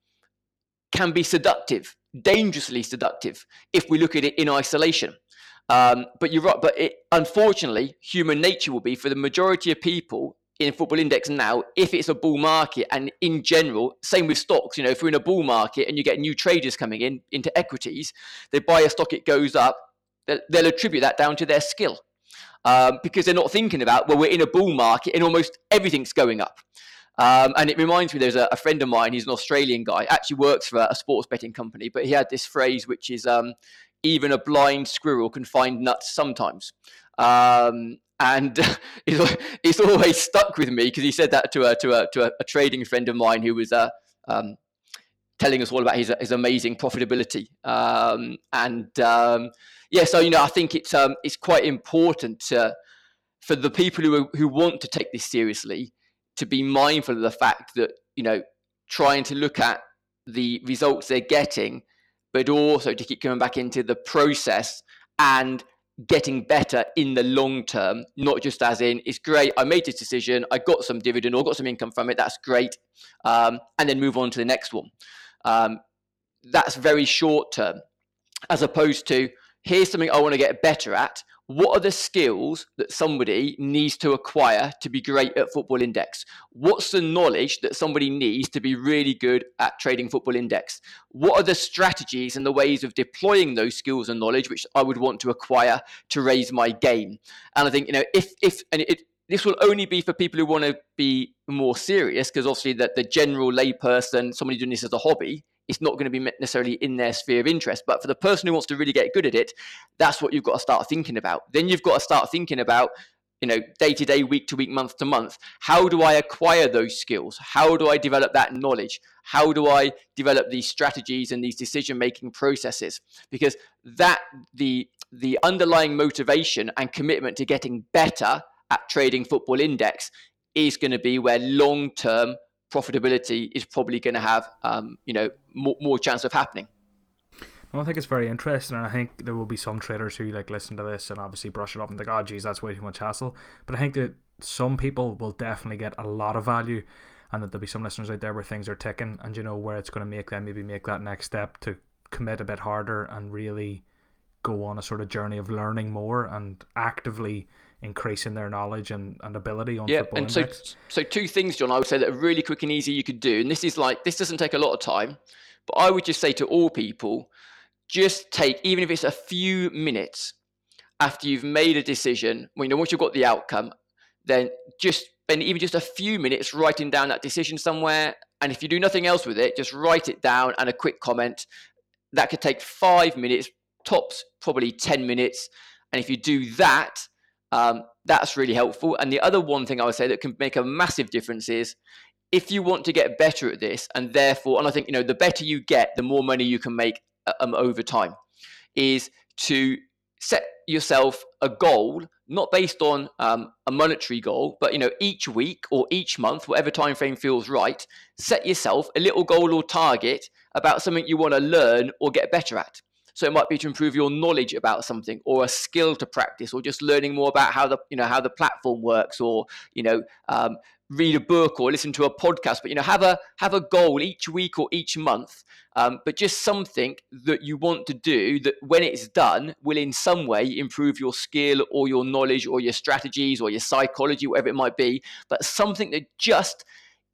can be seductive, dangerously seductive, if we look at it in isolation. Um, but you're right, but it, unfortunately, human nature will be for the majority of people in football index now if it's a bull market and in general same with stocks you know if we're in a bull market and you get new traders coming in into equities they buy a stock it goes up they'll, they'll attribute that down to their skill um, because they're not thinking about well we're in a bull market and almost everything's going up um, and it reminds me there's a, a, friend of mine he's an australian guy actually works for a, a sports betting company but he had this phrase which is um, even a blind squirrel can find nuts sometimes um, and [laughs] it's, it's always stuck with me because he said that to a to a to a, trading friend of mine who was uh, um, telling us all about his his amazing profitability. Um, and um, yeah, so you know, I think it's it's quite important to, for the people who who want to take this seriously to be mindful of the fact that you know trying to look at the results they're getting, but also to keep coming back into the process and getting better in the long term, not just as in it's great. I made this decision, I got some dividend or got some income from it. That's great, um, and then move on to the next one. Um, that's very short term, as opposed to here's something I want to get better at what are the skills that somebody needs to acquire to be great at football index? What's the knowledge that somebody needs to be really good at trading football index? What are the strategies and the ways of deploying those skills and knowledge which i would want to acquire to raise my game? And i think you know if if and it this will only be for people who want to be more serious because obviously that the general layperson somebody doing this as a hobby it's not going to be necessarily in their sphere of interest. But for the person who wants to really get good at it, that's what you've got to start thinking about. Then you've got to start thinking about, you know, day to day, week to week, month to month. How do I acquire those skills? How do I develop that knowledge? How do I develop these strategies and these decision making processes? Because that the the underlying motivation and commitment to getting better at trading football index is going to be where long term profitability is probably going to have um, you know more, more chance of happening. Well, I think it's very interesting, and I think there will be some traders who like listen to this and obviously brush it off and think, "Oh, geez, that's way too much hassle." But I think that some people will definitely get a lot of value, and that there'll be some listeners out there where things are ticking, and you know where it's going to make them maybe make that next step to commit a bit harder and really go on a sort of journey of learning more and actively increasing their knowledge and, and ability on yeah, football and index. so so two things, John. I would say that are really quick and easy you could do, and this is like this doesn't take a lot of time, but I would just say to all people, just take even if it's a few minutes after you've made a decision. When you know once you've got the outcome, then just spend even just a few minutes writing down that decision somewhere. And if you do nothing else with it, just write it down and a quick comment. That could take five minutes, tops probably 10 minutes. And if you do that, um, that's really helpful. And the other one thing I would say that can make a massive difference is if you want to get better at this, and therefore, and I think you know, the better you get, the more money you can make uh, um, over time, is to set yourself a goal not based on um, a monetary goal but you know each week or each month whatever time frame feels right set yourself a little goal or target about something you want to learn or get better at so it might be to improve your knowledge about something or a skill to practice or just learning more about how the you know how the platform works or you know um, read a book or listen to a podcast. But you know have a have a goal each week or each month. Um, but just something that you want to do that when it's done will in some way improve your skill or your knowledge or your strategies or your psychology, whatever it might be. But something that just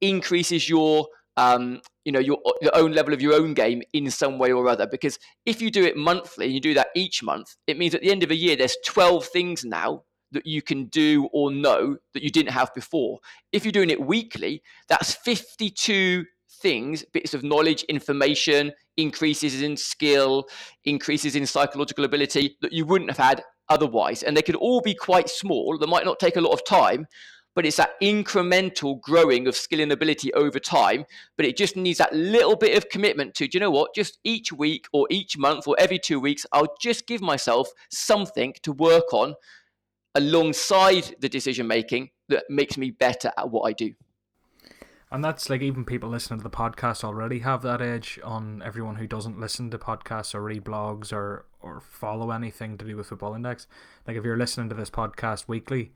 increases your um, you know your, your own level of your own game in some way or other because if you do it monthly and you do that each month it means at the end of a year there's 12 things now that you can do or know that you didn't have before. If you're doing it weekly, that's 52 things, bits of knowledge, information, increases in skill, increases in psychological ability that you wouldn't have had otherwise. And they could all be quite small. They might not take a lot of time, but it's that incremental growing of skill and ability over time. But it just needs that little bit of commitment to, do you know what? Just each week or each month or every two weeks, I'll just give myself something to work on alongside the decision making that makes me better at what I do. And that's like even people listening to the podcast already have that edge on everyone who doesn't listen to podcasts or read blogs or, or follow anything to do with Football Index. Like if you're listening to this podcast weekly,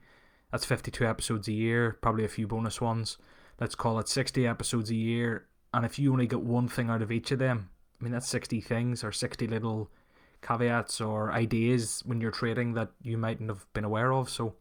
that's 52 episodes a year, probably a few bonus ones. Let's call it 60 episodes a year. And if you only get one thing out of each of them, I mean, that's 60 things or 60 little caveats or ideas when you're trading that you mightn't have been aware of. So,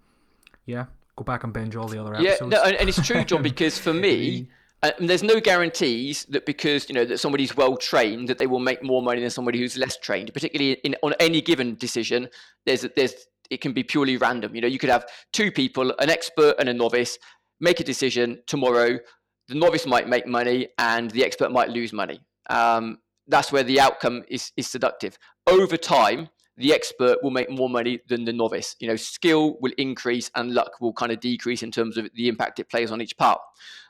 yeah, go back and binge all the other episodes. Yeah, no, and it's true, John, because for [laughs] me, uh, there's no guarantees that because you know that somebody's well trained that they will make more money than somebody who's less trained. Particularly in on any given decision, there's there's it can be purely random. You know, you could have two people, an expert and a novice, make a decision tomorrow. The novice might make money and the expert might lose money. Um, that's where the outcome is, is seductive. Over time, the expert will make more money than the novice. You know, skill will increase and luck will kind of decrease in terms of the impact it plays on each part.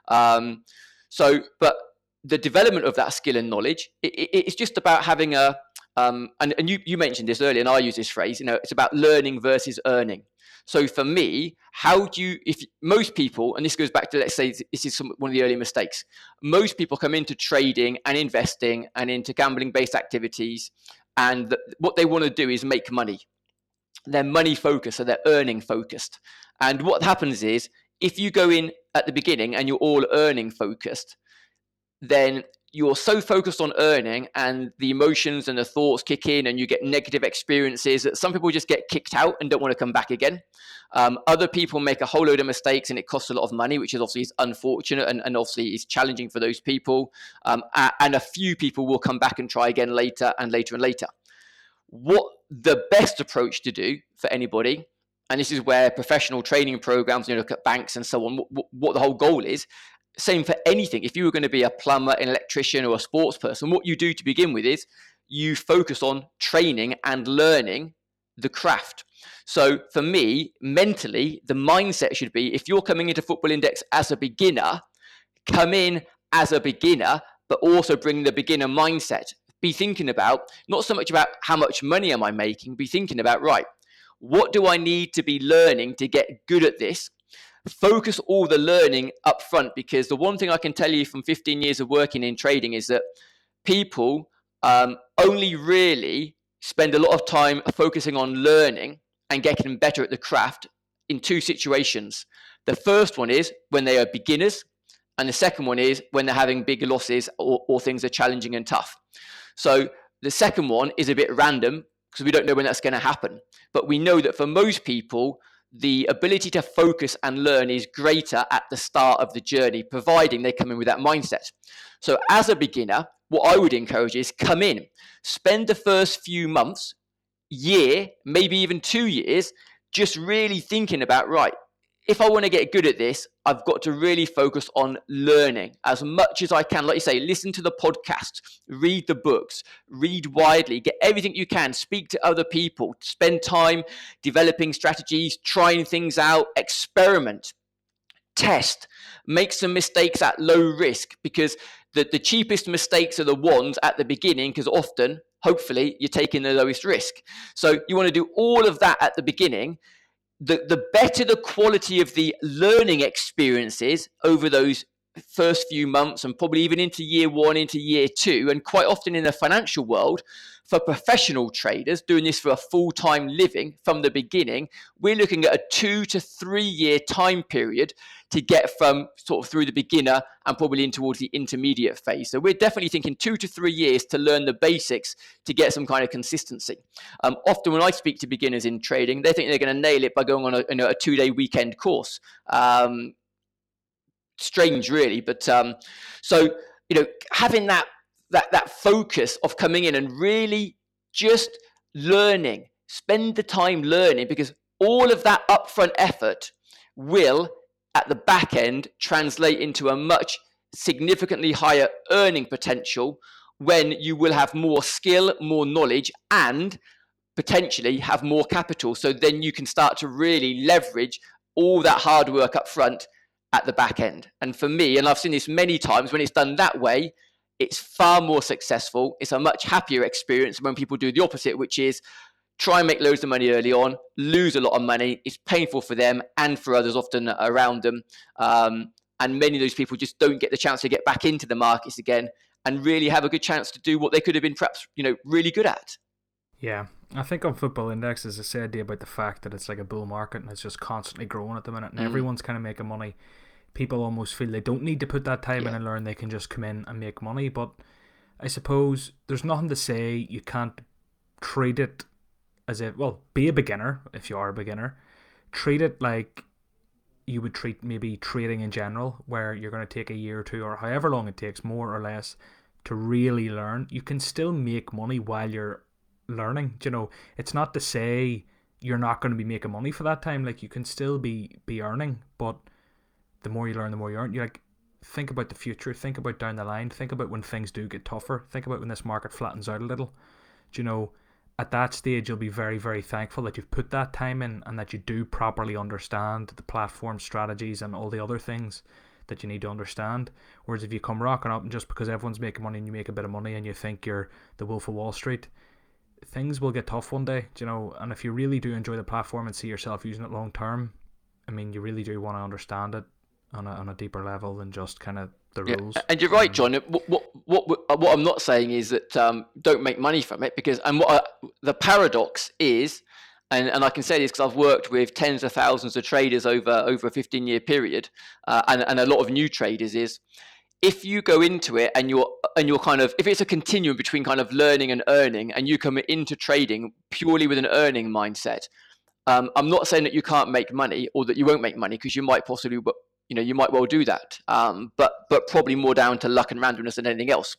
Um, so, but the development of that skill and knowledge, it, it, it's just about having a um, and, and you, you mentioned this earlier, and I use this phrase, you know, it's about learning versus earning. So for me, how do you, if most people, and this goes back to, let's say, this is some, one of the early mistakes, most people come into trading and investing and into gambling based activities, and what they want to do is make money. They're money focused, so they're earning focused. And what happens is, if you go in at the beginning and you're all earning focused, then you're so focused on earning and the emotions and the thoughts kick in and you get negative experiences that some people just get kicked out and don't want to come back again. Um, other people make a whole load of mistakes and it costs a lot of money, which is obviously is unfortunate and, and obviously is challenging for those people. Um, and a few people will come back and try again later and later and later. What the best approach to do for anybody and this is where professional training programs, you know, look at banks and so on, what, what the whole goal is, same for anything. If you were going to be a plumber, an electrician, or a sports person, what you do to begin with is you focus on training and learning the craft. So for me, mentally, the mindset should be if you're coming into Football Index as a beginner, come in as a beginner, but also bring the beginner mindset. Be thinking about not so much about how much money am I making, be thinking about, right, what do I need to be learning to get good at this? Focus all the learning up front because the one thing I can tell you from 15 years of working in trading is that people um, only really spend a lot of time focusing on learning and getting better at the craft in two situations. The first one is when they are beginners, and the second one is when they're having big losses or, or things are challenging and tough. So the second one is a bit random because we don't know when that's going to happen. But we know that for most people, the ability to focus and learn is greater at the start of the journey, providing they come in with that mindset. So, as a beginner, what I would encourage is come in, spend the first few months, year, maybe even two years, just really thinking about, right, if I want to get good at this, I've got to really focus on learning as much as I can. Like you say, listen to the podcast, read the books, read widely, get everything you can, speak to other people, spend time developing strategies, trying things out, experiment, test, make some mistakes at low risk because the, the cheapest mistakes are the ones at the beginning because often, hopefully, you're taking the lowest risk. So you want to do all of that at the beginning the, the better the quality of the learning experiences over those first few months and probably even into year one, into year two, and quite often in the financial world, for professional traders doing this for a full time living from the beginning, we're looking at a two to three year time period to get from sort of through the beginner and probably in towards the intermediate phase. So we're definitely thinking two to three years to learn the basics to get some kind of consistency. Um, often when I speak to beginners in trading, they think they're going to nail it by going on a, you know, a two day weekend course. Um, strange, really, but um, so you know, having that that that focus of coming in and really just learning, spend the time learning because all of that upfront effort will at the back end translate into a much significantly higher earning potential when you will have more skill, more knowledge, and potentially have more capital. So then you can start to really leverage all that hard work up front at the back end. And for me, and I've seen this many times, when it's done that way, it's far more successful. It's a much happier experience when people do the opposite, which is try and make loads of money early on, lose a lot of money. It's painful for them and for others often around them. Um, and many of those people just don't get the chance to get back into the markets again and really have a good chance to do what they could have been perhaps you know really good at. Yeah, I think on Football Index is a said about the fact that it's like a bull market and it's just constantly growing at the minute, and mm. everyone's kind of making money. People almost feel they don't need to put that time yeah. in and learn; they can just come in and make money. But I suppose there's nothing to say you can't treat it as if well, be a beginner if you are a beginner. Treat it like you would treat maybe trading in general, where you're going to take a year or two or however long it takes, more or less, to really learn. You can still make money while you're learning. You know, it's not to say you're not going to be making money for that time. Like you can still be be earning, but the more you learn, the more you earn. You like think about the future. Think about down the line. Think about when things do get tougher. Think about when this market flattens out a little. Do you know? At that stage, you'll be very, very thankful that you've put that time in and that you do properly understand the platform strategies and all the other things that you need to understand. Whereas if you come rocking up and just because everyone's making money and you make a bit of money and you think you're the Wolf of Wall Street, things will get tough one day, you know. And if you really do enjoy the platform and see yourself using it long term, I mean, you really do want to understand it on a, on a deeper level than just kind of the yeah. rules. And you're right, John. What, what, what, what I'm not saying is that um, don't make money from it because, and what I, the paradox is, and, and I can say this because I've worked with tens of thousands of traders over over a 15 year period, uh, and, and a lot of new traders is if you go into it and you're and you're kind of if it's a continuum between kind of learning and earning and you come into trading purely with an earning mindset um, i'm not saying that you can't make money or that you won't make money because you might possibly you know you might well do that. Um, but but probably more down to luck and randomness than anything else.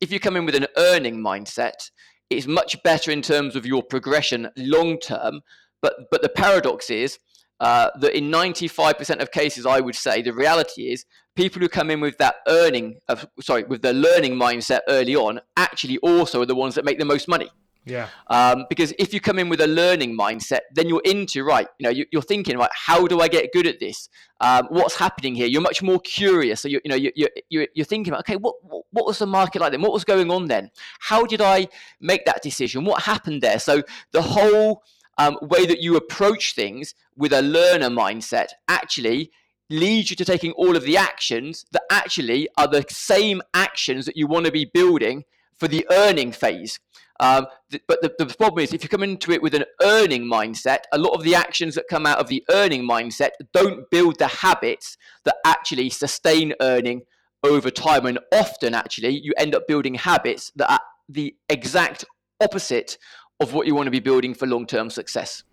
If you come in with an earning mindset it's much better in terms of your progression long term. But but the paradox is uh, that in 95% of cases, I would say the reality is people who come in with that earning, of, sorry, with the learning mindset early on, actually also are the ones that make the most money. Yeah. Um, because if you come in with a learning mindset, then you're into right. You know, you, are thinking right. How do I get good at this? Um, what's happening here? You're much more curious. So you, you know, you, you, you're, you're thinking about okay, what what was the market like then? What was going on then? How did I make that decision? What happened there? So the whole um, way that you approach things with a learner mindset actually leads you to taking all of the actions that actually are the same actions that you want to be building for the earning phase. Um, th- but the, the, problem is, if you come into it with an earning mindset, a lot of the actions that come out of the earning mindset don't build the habits that actually sustain earning over time. And often, actually, you end up building habits that are the exact opposite of what you want to be building for long term success.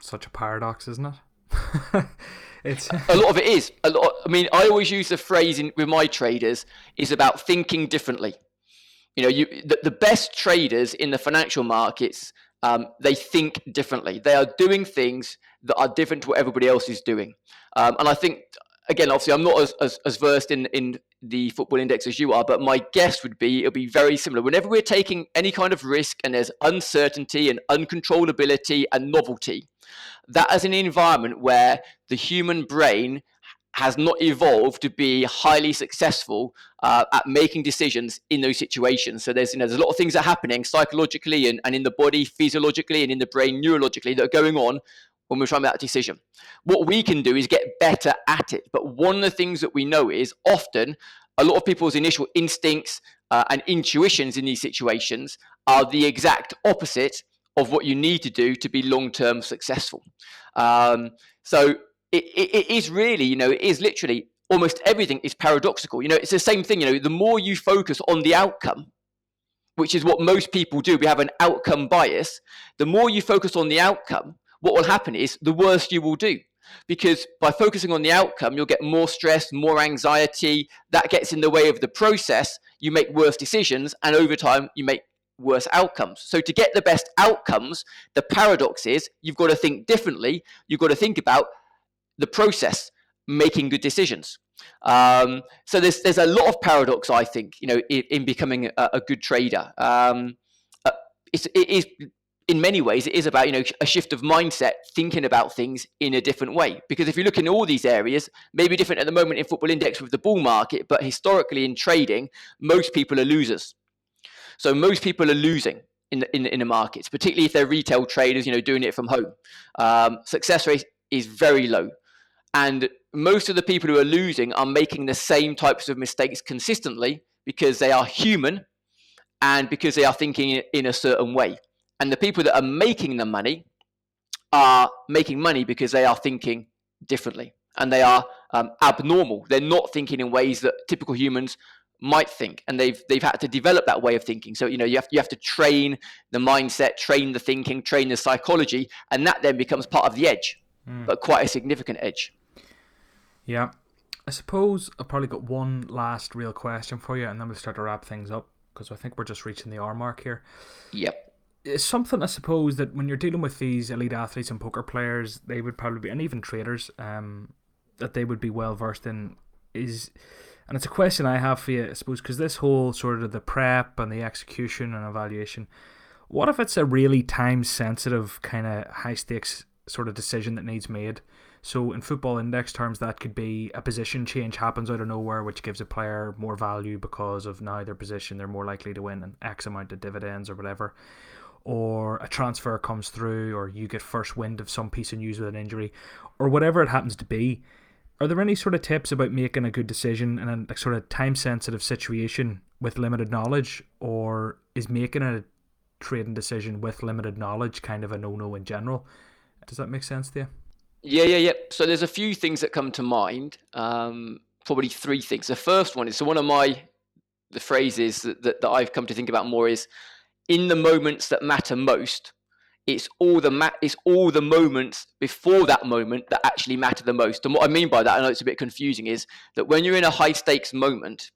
Such a paradox, isn't it? [laughs] it's a lot of it is. A lot. I mean, I always use the phrase in, with my traders is about thinking differently. You know, you the, the best traders in the financial markets um, they think differently. They are doing things that are different to what everybody else is doing. Um, and I think, again, obviously, I'm not as, as, as, versed in, in the football index as you are, but my guess would be it'll be very similar. Whenever we're taking any kind of risk and there's uncertainty and uncontrollability and novelty, that is an environment where the human brain has not evolved to be highly successful uh, at making decisions in those situations. So there's you know there's a lot of things that are happening psychologically and, and in the body, physiologically, and in the brain neurologically that are going on when we're trying to make that decision. What we can do is get better at it. But one of the things that we know is often a lot of people's initial instincts uh, and intuitions in these situations are the exact opposite of what you need to do to be long term successful. Um, so it, it, it is really, you know, it is literally almost everything is paradoxical. You know, it's the same thing. You know, the more you focus on the outcome, which is what most people do, we have an outcome bias. The more you focus on the outcome, what will happen is the worse you will do. Because by focusing on the outcome, you'll get more stress, more anxiety. That gets in the way of the process. You make worse decisions, and over time, you make worse outcomes. So to get the best outcomes, the paradox is you've got to think differently. You've got to think about the process, making good decisions. Um, so there's there's a lot of paradox, I think, you know, in, in becoming a, a, good trader. Um, uh, it's, it is in many ways it is about you know a shift of mindset thinking about things in a different way because if you look in all these areas maybe different at the moment in football index with the bull market but historically in trading most people are losers so most people are losing in the, in, in the markets particularly if they're retail traders you know doing it from home um, success rate is very low and most of the people who are losing are making the same types of mistakes consistently because they are human and because they are thinking in a certain way and the people that are making the money are making money because they are thinking differently and they are um, abnormal. They're not thinking in ways that typical humans might think, and they've they've had to develop that way of thinking. So you know you have you have to train the mindset, train the thinking, train the psychology, and that then becomes part of the edge, mm. but quite a significant edge. Yeah, I suppose I've probably got one last real question for you, and then we'll start to wrap things up because I think we're just reaching the hour mark here. Yep it's something I suppose that when you're dealing with these elite athletes and poker players, they would probably be, and even traders, um, that they would be well versed in is, and it's a question I have for you, I suppose, because this whole sort of the prep and the execution and evaluation, what if it's a really time sensitive kind of high stakes sort of decision that needs made? So in football index terms, that could be a position change happens out of nowhere, which gives a player more value because of now their position, they're more likely to win an X amount of dividends or whatever or a transfer comes through, or you get first wind of some piece of news with an injury, or whatever it happens to be. Are there any sort of tips about making a good decision in a sort of time sensitive situation with limited knowledge, or is making a trading decision with limited knowledge kind of a no no in general? Does that make sense to you? Yeah, yeah, yeah. So there's a few things that come to mind. Um, probably three things. The first one is so one of my the phrases that, that, that I've come to think about more is in the moments that matter most, it's all the ma- it's all the moments before that moment that actually matter the most. And what I mean by that, I know it's a bit confusing, is that when you're in a high stakes moment,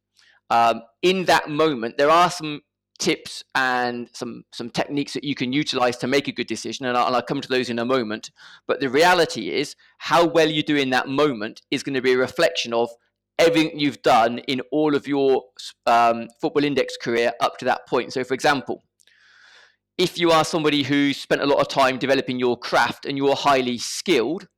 um, in that moment there are some tips and some some techniques that you can utilize to make a good decision, and I'll, and I'll come to those in a moment. But the reality is, how well you do in that moment is going to be a reflection of everything you've done in all of your um, football index career up to that point. So, for example if you are somebody who spent a lot of time developing your craft and you're highly skilled,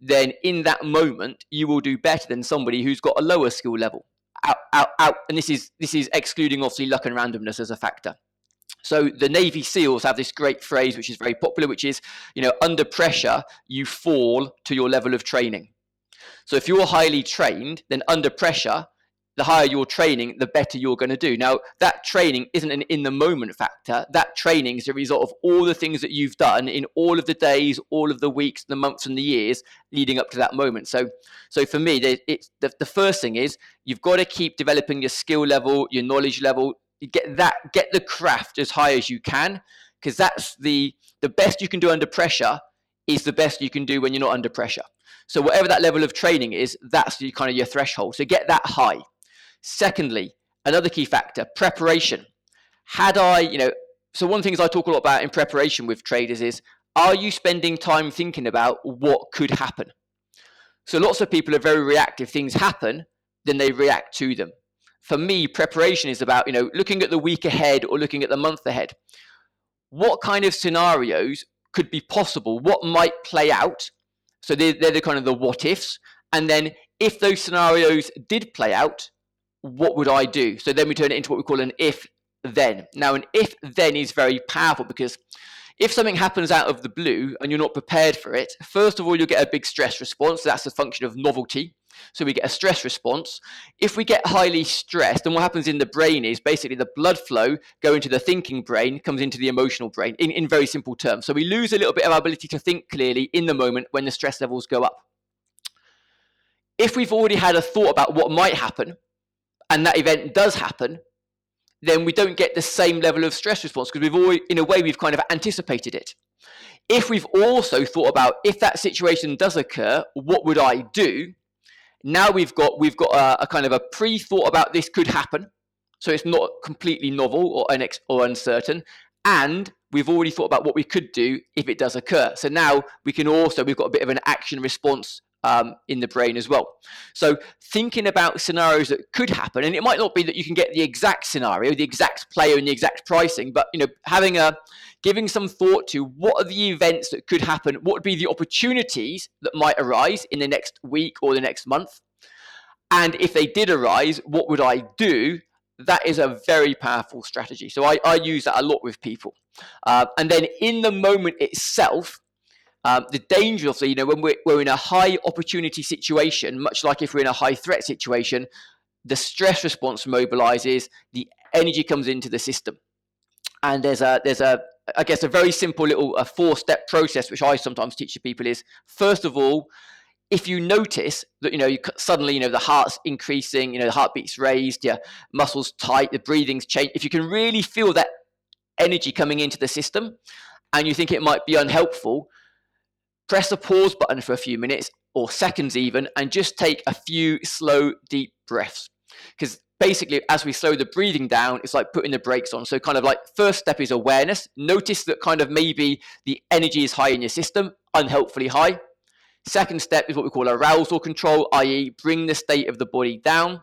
then in that moment you will do better than somebody who's got a lower skill level. Out, out, out. And this is this is excluding obviously luck and randomness as a factor. So the Navy SEALs have this great phrase which is very popular, which is, you know, under pressure you fall to your level of training. So if you're highly trained, then under pressure the higher your training, the better you're going to do. Now, that training isn't an in the moment factor. That training is a result of all the things that you've done in all of the days, all of the weeks, the months, and the years leading up to that moment. So, so for me, it's the, the first thing is you've got to keep developing your skill level, your knowledge level. You get that, get the craft as high as you can, because that's the the best you can do under pressure is the best you can do when you're not under pressure. So whatever that level of training is, that's the kind of your threshold. So get that high. Secondly, another key factor, preparation. Had I, you know, so one of the things I talk a lot about in preparation with traders is are you spending time thinking about what could happen? So lots of people are very reactive. Things happen, then they react to them. For me, preparation is about, you know, looking at the week ahead or looking at the month ahead. What kind of scenarios could be possible? What might play out? So they're, they're the kind of the what ifs. And then if those scenarios did play out, what would I do? So then we turn it into what we call an if then. Now, an if then is very powerful because if something happens out of the blue and you're not prepared for it, first of all, you'll get a big stress response. That's a function of novelty. So we get a stress response. If we get highly stressed, then what happens in the brain is basically the blood flow going to the thinking brain comes into the emotional brain in, in very simple terms. So we lose a little bit of our ability to think clearly in the moment when the stress levels go up. If we've already had a thought about what might happen, and that event does happen, then we don't get the same level of stress response because we've already, in a way, we've kind of anticipated it. If we've also thought about if that situation does occur, what would I do? Now we've got we've got a, a kind of a pre-thought about this could happen, so it's not completely novel or, or uncertain. And we've already thought about what we could do if it does occur. So now we can also, we've got a bit of an action response um, in the brain as well. So thinking about scenarios that could happen, and it might not be that you can get the exact scenario, the exact player, and the exact pricing, but you know, having a giving some thought to what are the events that could happen, what would be the opportunities that might arise in the next week or the next month, and if they did arise, what would I do? That is a very powerful strategy. So I, I use that a lot with people. Uh, and then in the moment itself, um, the danger of, you know, when we're, we're in a high opportunity situation, much like if we're in a high threat situation, the stress response mobilizes, the energy comes into the system. And there's a, there's a, I guess, a very simple little a four step process, which I sometimes teach to people is first of all, if you notice that you know you suddenly you know the heart's increasing you know the heartbeat's raised your muscles tight the breathing's changed if you can really feel that energy coming into the system and you think it might be unhelpful press the pause button for a few minutes or seconds even and just take a few slow deep breaths because basically as we slow the breathing down it's like putting the brakes on so kind of like first step is awareness notice that kind of maybe the energy is high in your system unhelpfully high Second step is what we call arousal control, i.e., bring the state of the body down.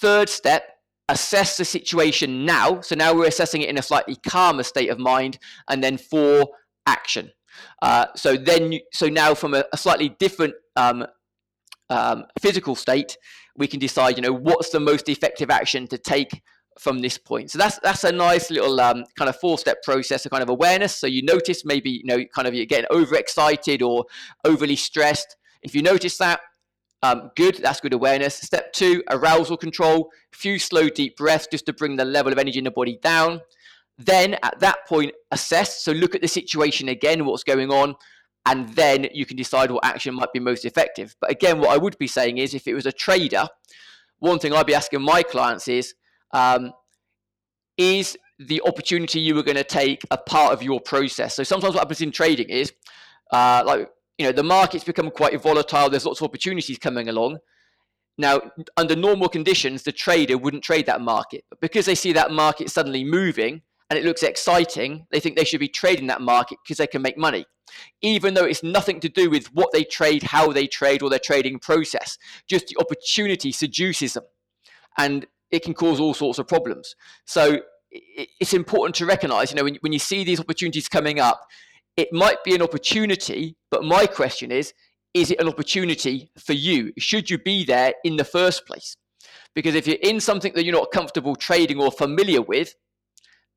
Third step, assess the situation now. So now we're assessing it in a slightly calmer state of mind. And then four, action. Uh, so then, you, so now from a, a slightly different um, um, physical state, we can decide, you know, what's the most effective action to take from this point. So that's that's a nice little um, kind of four step process of kind of awareness. So you notice maybe you know kind of you're getting overexcited or overly stressed. If you notice that, um, good. That's good awareness. Step two, arousal control. Few slow deep breaths just to bring the level of energy in the body down. Then at that point, assess. So look at the situation again, what's going on, and then you can decide what action might be most effective. But again, what I would be saying is, if it was a trader, one thing I'd be asking my clients is um, is the opportunity you were going to take a part of your process. So sometimes what happens in trading is, uh, like you know, the markets become quite volatile. There's lots of opportunities coming along. Now, under normal conditions, the trader wouldn't trade that market, but because they see that market suddenly moving and it looks exciting, they think they should be trading that market because they can make money, even though it's nothing to do with what they trade, how they trade, or their trading process. Just the opportunity seduces them, and it can cause all sorts of problems. So it's important to recognize, you know, when, when you see these opportunities coming up, it might be an opportunity, but my question is, is it an opportunity for you? Should you be there in the first place? Because if you're in something that you're not comfortable trading or familiar with,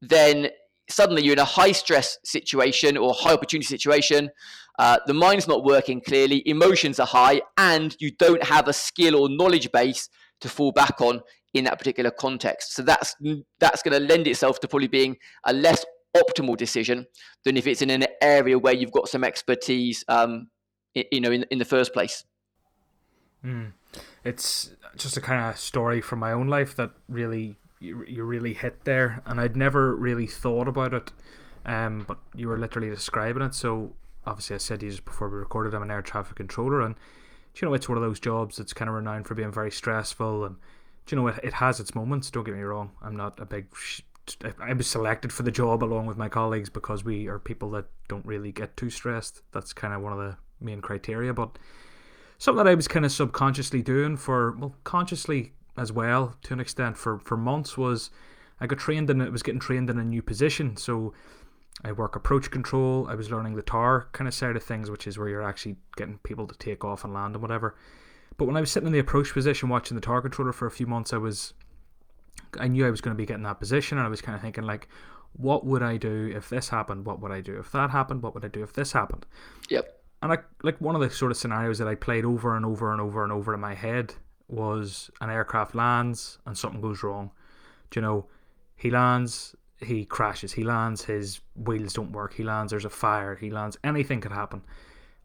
then suddenly you're in a high stress situation or high opportunity situation. Uh, the mind's not working clearly, emotions are high, and you don't have a skill or knowledge base to fall back on in that particular context. So that's that's going to lend itself to probably being a less optimal decision than if it's in an area where you've got some expertise, um, you know, in in the first place. Mm. It's just a kind of story from my own life that really you, you really hit there, and I'd never really thought about it. Um, but you were literally describing it. So obviously, I said to you just before we recorded, I'm an air traffic controller, and you know, it's one of those jobs that's kind of renowned for being very stressful and you know it, it has its moments don't get me wrong i'm not a big sh- I was selected for the job along with my colleagues because we are people that don't really get too stressed. That's kind of one of the main criteria. But something that I was kind of subconsciously doing for, well, consciously as well to an extent for, for months was I got trained in it, was getting trained in a new position. So I work approach control. I was learning the tower kind of side of things, which is where you're actually getting people to take off and land and whatever. But when I was sitting in the approach position watching the tower controller for a few months, I was I knew I was going to be getting that position, and I was kind of thinking like, what would I do if this happened? What would I do if that happened? What would I do if this happened? Yep. And I like one of the sort of scenarios that I played over and over and over and over in my head was an aircraft lands and something goes wrong. Do you know, he lands, he crashes, he lands, his wheels don't work, he lands, there's a fire, he lands, anything could happen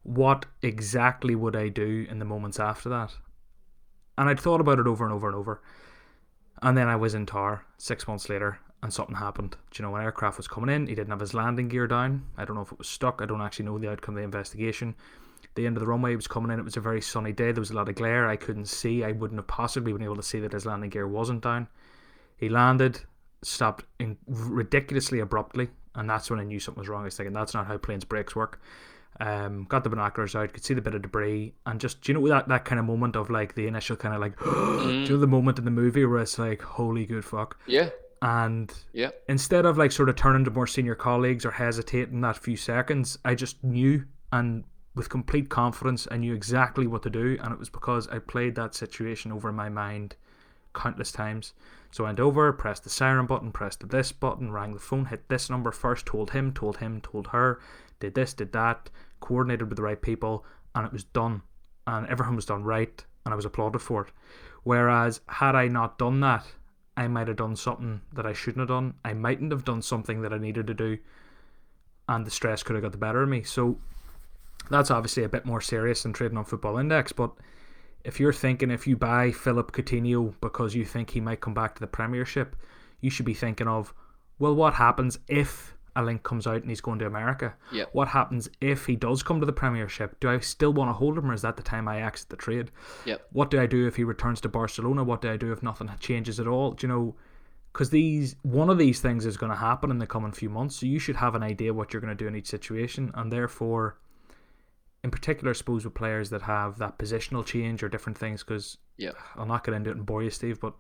what exactly would I do in the moments after that? And I'd thought about it over and over and over. And then I was in Tower six months later, and something happened. Do you know, an aircraft was coming in, he didn't have his landing gear down. I don't know if it was stuck, I don't actually know the outcome of the investigation. The end of the runway was coming in, it was a very sunny day, there was a lot of glare, I couldn't see, I wouldn't have possibly been able to see that his landing gear wasn't down. He landed, stopped in ridiculously abruptly, and that's when I knew something was wrong. I was thinking that's not how planes brakes work. Um, got the binoculars out, could see the bit of debris, and just do you know that that kind of moment of like the initial kind of like, [gasps] do you know the moment in the movie where it's like, holy good fuck, Yeah. and Yeah. instead of like sort of turning to more senior colleagues or hesitating that few seconds, I just knew and with complete confidence I knew exactly what to do and it was because I played that situation over in my mind countless times. So I went over, pressed the siren button, pressed this button, rang the phone, hit this number first, told him, told him, told her, did this, did that, coordinated with the right people, and it was done. And everything was done right, and I was applauded for it. Whereas, had I not done that, I might have done something that I shouldn't have done. I mightn't have done something that I needed to do, and the stress could have got the better of me. So, that's obviously a bit more serious than trading on Football Index, but if you're thinking if you buy Philip Coutinho because you think he might come back to the Premiership, you should be thinking of, well, what happens if a link comes out and he's going to America? Yep. What happens if he does come to the Premiership? Do I still want to hold him, or is that the time I exit the trade? Yep. What do I do if he returns to Barcelona? What do I do if nothing changes at all? Do you know? Because these one of these things is going to happen in the coming few months, so you should have an idea what you're going to do in each situation, and therefore in particular, I suppose with players that have that positional change or different things, because Yeah. I'll not get into it and bore you, Steve, but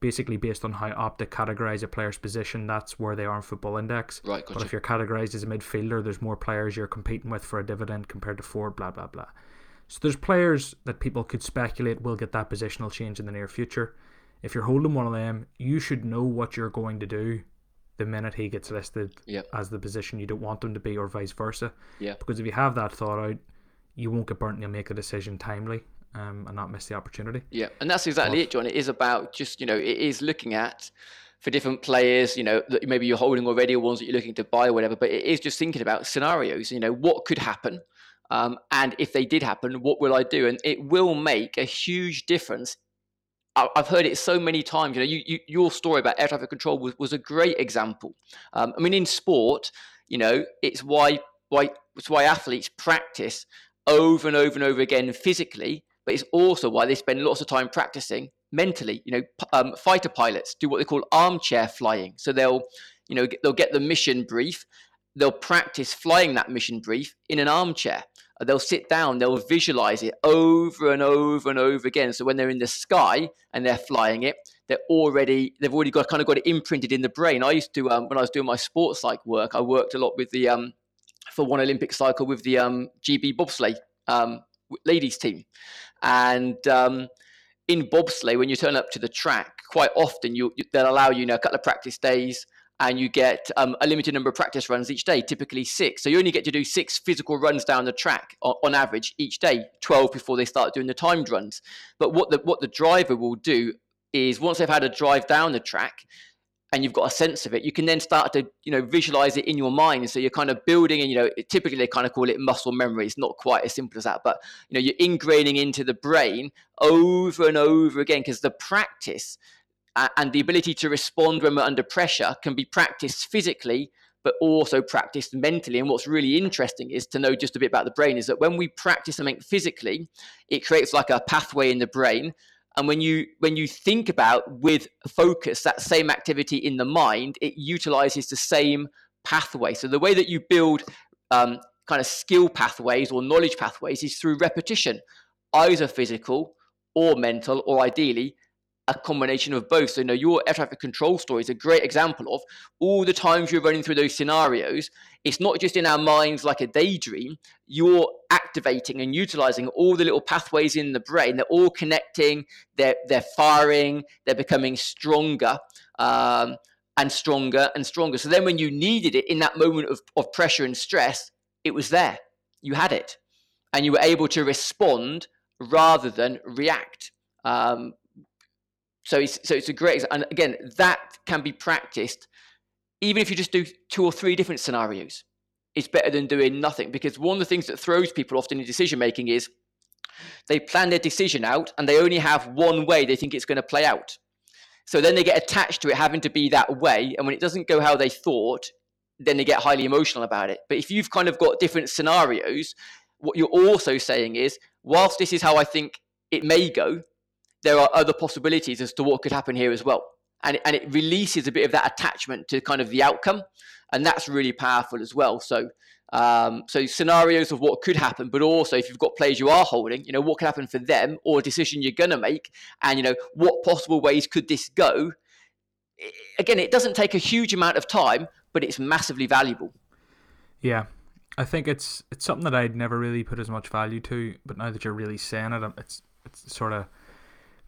basically based on how Opta categorise a player's position, that's where they are in Football Index. Right, But if you're categorised as a midfielder, there's more players you're competing with for a dividend compared to forward, blah, blah, blah. So there's players that people could speculate will get that positional change in the near future. If you're holding one of them, you should know what you're going to do the minute he gets listed Yep. as the position you don't want him to be, or vice versa. Yeah. Because if you have that thought out, you won't get burnt and you'll make a decision timely um, and not miss the opportunity. Yeah, and that's exactly it, John. It is about just you know it is looking at for different players, you know, that maybe you're holding already or ones that you're looking to buy or whatever. But it is just thinking about scenarios. You know, what could happen, um, and if they did happen, what will I do? And it will make a huge difference. I've heard it so many times. You know, you, you, your story about air traffic control was, was a great example. Um, I mean, in sport, you know, it's why why it's why athletes practice over and over and over again physically, but it's also why they spend lots of time practicing mentally. You know, um, fighter pilots do what they call armchair flying. So they'll, you know, they'll get the mission brief, they'll practice flying that mission brief in an armchair. They'll sit down, they'll visualize it over and over and over again. So when they're in the sky and they're flying it, they're already they've already got kind of got it imprinted in the brain. I used to um, when I was doing my sports psych work, I worked a lot with the um, for one Olympic cycle with the um, GB bobsleigh um, ladies team, and um, in bobsleigh when you turn up to the track, quite often you, you they'll allow you, you know a couple of practice days. And you get um, a limited number of practice runs each day, typically six. So you only get to do six physical runs down the track on, on average each day, 12 before they start doing the timed runs. But what the what the driver will do is once they've had a drive down the track, and you've got a sense of it, you can then start to you know visualize it in your mind. So you're kind of building, and you know typically they kind of call it muscle memory. It's not quite as simple as that, but you know you're ingraining into the brain over and over again because the practice and the ability to respond when we're under pressure can be practiced physically but also practiced mentally. And what's really interesting is to know just a bit about the brain is that when we practice something physically it creates like a pathway in the brain. And when you when you think about with focus that same activity in the mind it utilizes the same pathway. So the way that you build um, kind of skill pathways or knowledge pathways is through repetition either physical or mental or ideally a combination of both. So, you know, your air traffic control story is a great example of all the times you're running through those scenarios. It's not just in our minds like a daydream. You're activating and utilizing all the little pathways in the brain. They're all connecting. They're they're firing. They're becoming stronger. Um, and stronger and stronger. So then, when you needed it in that moment of, of pressure and stress, it was there. You had it, and you were able to respond rather than react. Um, so it's so it's a great and again that can be practiced even if you just do two or three different scenarios. It's better than doing nothing because one of the things that throws people often in decision making is they plan their decision out and they only have one way they think it's going to play out. So then they get attached to it having to be that way, and when it doesn't go how they thought, then they get highly emotional about it. But if you've kind of got different scenarios, what you're also saying is, whilst this is how I think it may go, there are other possibilities as to what could happen here as well. and and it releases a bit of that attachment to kind of the outcome, and that's really powerful as well. So. Um, so scenarios of what could happen, but also if you've got players you are holding, you know what could happen for them or a decision you're going to make, and you know what possible ways could this go. Again, it doesn't take a huge amount of time, but it's massively valuable. Yeah, I think it's it's something that I'd never really put as much value to, but now that you're really saying it, it's it's sort of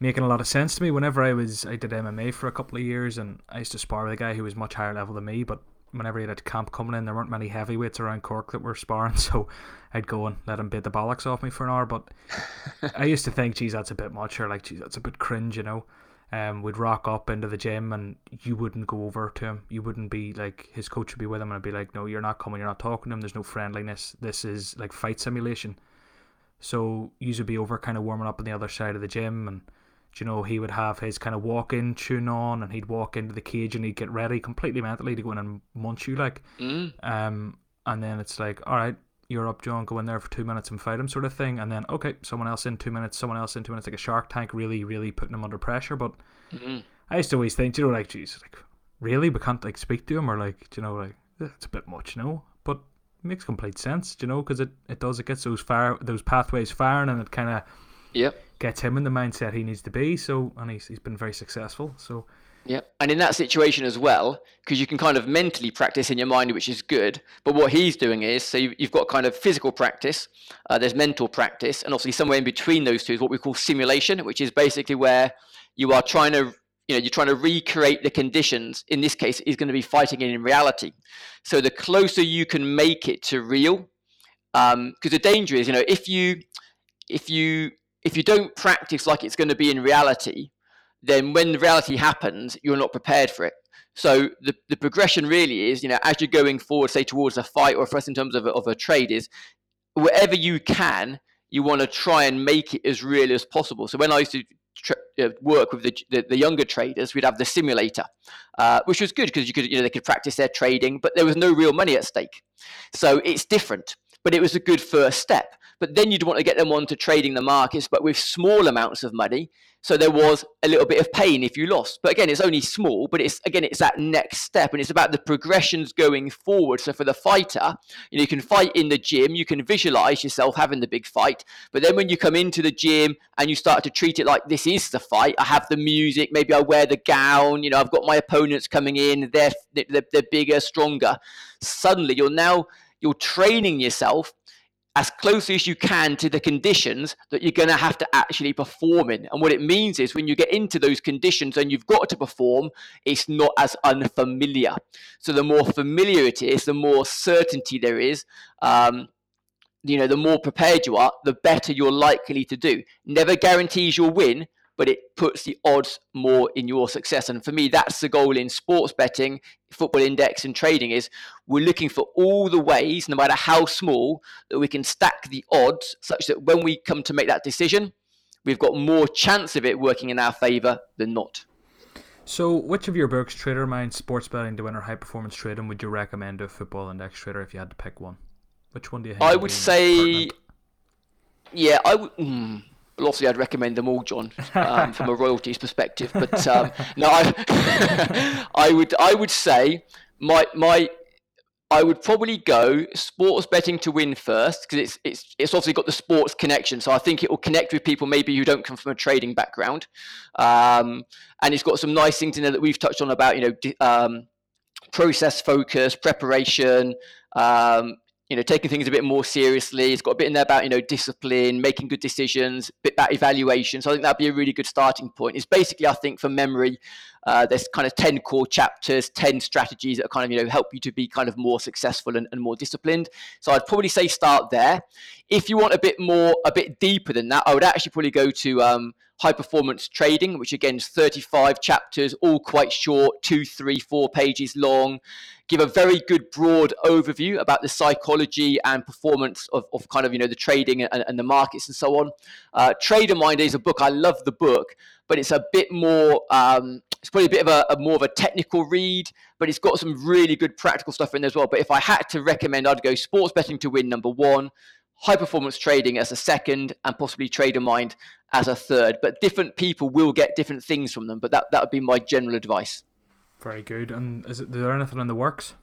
making a lot of sense to me. Whenever I was I did MMA for a couple of years, and I used to spar with a guy who was much higher level than me, but whenever he had a camp coming in, there weren't many heavyweights around Cork that were sparring, [laughs] so I'd go and let him beat the bollocks off me for an hour. But I used to think, geez, that's a bit much, or like, geez, that's a bit cringe, you know. Um, we'd rock up into the gym and you wouldn't go over to him. You wouldn't be like his coach would be with him and I'd be like, no, you're not coming. You're not talking to him. There's no friendliness. This is like fight simulation. So you would be over kind of warming up on the other side of the gym and you know, he would have his kind of walk in tune on and he'd walk into the cage and he'd get ready completely mentally to go in and munch you like. Mm. Um, and then it's like, all right, you're up, John, go in there for two minutes and fight him, sort of thing. And then, okay, someone else in two minutes, someone else in two minutes, like a shark tank, really, really putting him under pressure. But mm-hmm. I used to always think, you know, like, geez, like, really? We can't, like, speak to him or, like, you know, like, it's a bit much, you know? But it makes complete sense, you know, because it, it does, it gets those fire, those pathways firing and it kind of yep. Gets him in the mindset he needs to be. So, and he's, he's been very successful. So, yeah, and in that situation as well, because you can kind of mentally practice in your mind, which is good. But what he's doing is, so you've got kind of physical practice, uh, there's mental practice, and obviously somewhere in between those two is what we call simulation, which is basically where you are trying to, you know, you're trying to recreate the conditions. In this case, is going to be fighting it in reality. So the closer you can make it to real, because um, the danger is, you know, if you, if you, if you don't practice like it's going to be in reality, then when the reality happens, you're not prepared for it. So the, the progression really is, you know, as you're going forward, say towards a fight or for us in terms of a, of a trade, is wherever you can, you want to try and make it as real as possible. So when I used to tra- uh, work with the, the, the younger traders, we'd have the simulator, uh, which was good because you could you know they could practice their trading, but there was no real money at stake. So it's different, but it was a good first step. But then you'd want to get them on to trading the markets, but with small amounts of money so there was a little bit of pain if you lost. But again, it's only small, but it's again, it's that next step and it's about the progressions going forward. So for the fighter, you know, you can fight in the gym, you can visualize yourself having the big fight. But then when you come into the gym and you start to treat it like this is the fight, I have the music, maybe I wear the gown, you know, I've got my opponents coming in, they're, they're, they're bigger, stronger. Suddenly you're now, you're training yourself as closely as you can to the conditions that you're going to have to actually perform in. And what it means is when you get into those conditions and you've got to perform, it's not as unfamiliar. So the more familiar it is, the more certainty there is. Um, you know, the more prepared you are, the better you're likely to do. Never guarantees you'll win, but it puts the odds more in your success. And for me, that's the goal in sports betting, football index, and trading is we're looking for all the ways, no matter how small, that we can stack the odds such that when we come to make that decision, we've got more chance of it working in our favor than not. So, which of your books, Tradermind, Sports Betting to Win, or High Performance Trading, would you recommend to a football index trader if you had to pick one? Which one do you? I would say, pertinent? yeah, I would. Mm, well, obviously, I'd recommend them all, John, [laughs] um, from a royalties perspective. But um, [laughs] no, I, [laughs] I would I would say my my I would probably go sports betting to win first because it's it's it's obviously got the sports connection. So I think it will connect with people maybe who don't come from a trading background, um, and it's got some nice things in there that we've touched on about you know um, process focus, preparation, um, you know, taking things a bit more seriously. It's got a bit in there about, you know, discipline, making good decisions, a bit about evaluation. So I think that'd be a really good starting point. It's basically, I think, for memory, uh, there's kind of 10 core chapters, 10 strategies that kind of, you know, help you to be kind of more successful and, and more disciplined. So I'd probably say start there. If you want a bit more, a bit deeper than that, I would actually probably go to um, high performance trading, which again is 35 chapters, all quite short, two, three, four pages long give a very good broad overview about the psychology and performance of, of kind of you know the trading and, and the markets and so on. Uh, Tradermind is a book I love the book, but it's a bit more. Um, it's probably a bit of a, a, more of a technical read, but it's got some really good practical stuff in there as well. But if I had to recommend, I'd go sports betting to win number one, high performance trading as a second, and possibly Tradermind as a third. But different people will get different things from them. But that, that would be my general advice. Very good. And is, it, is there anything in the works?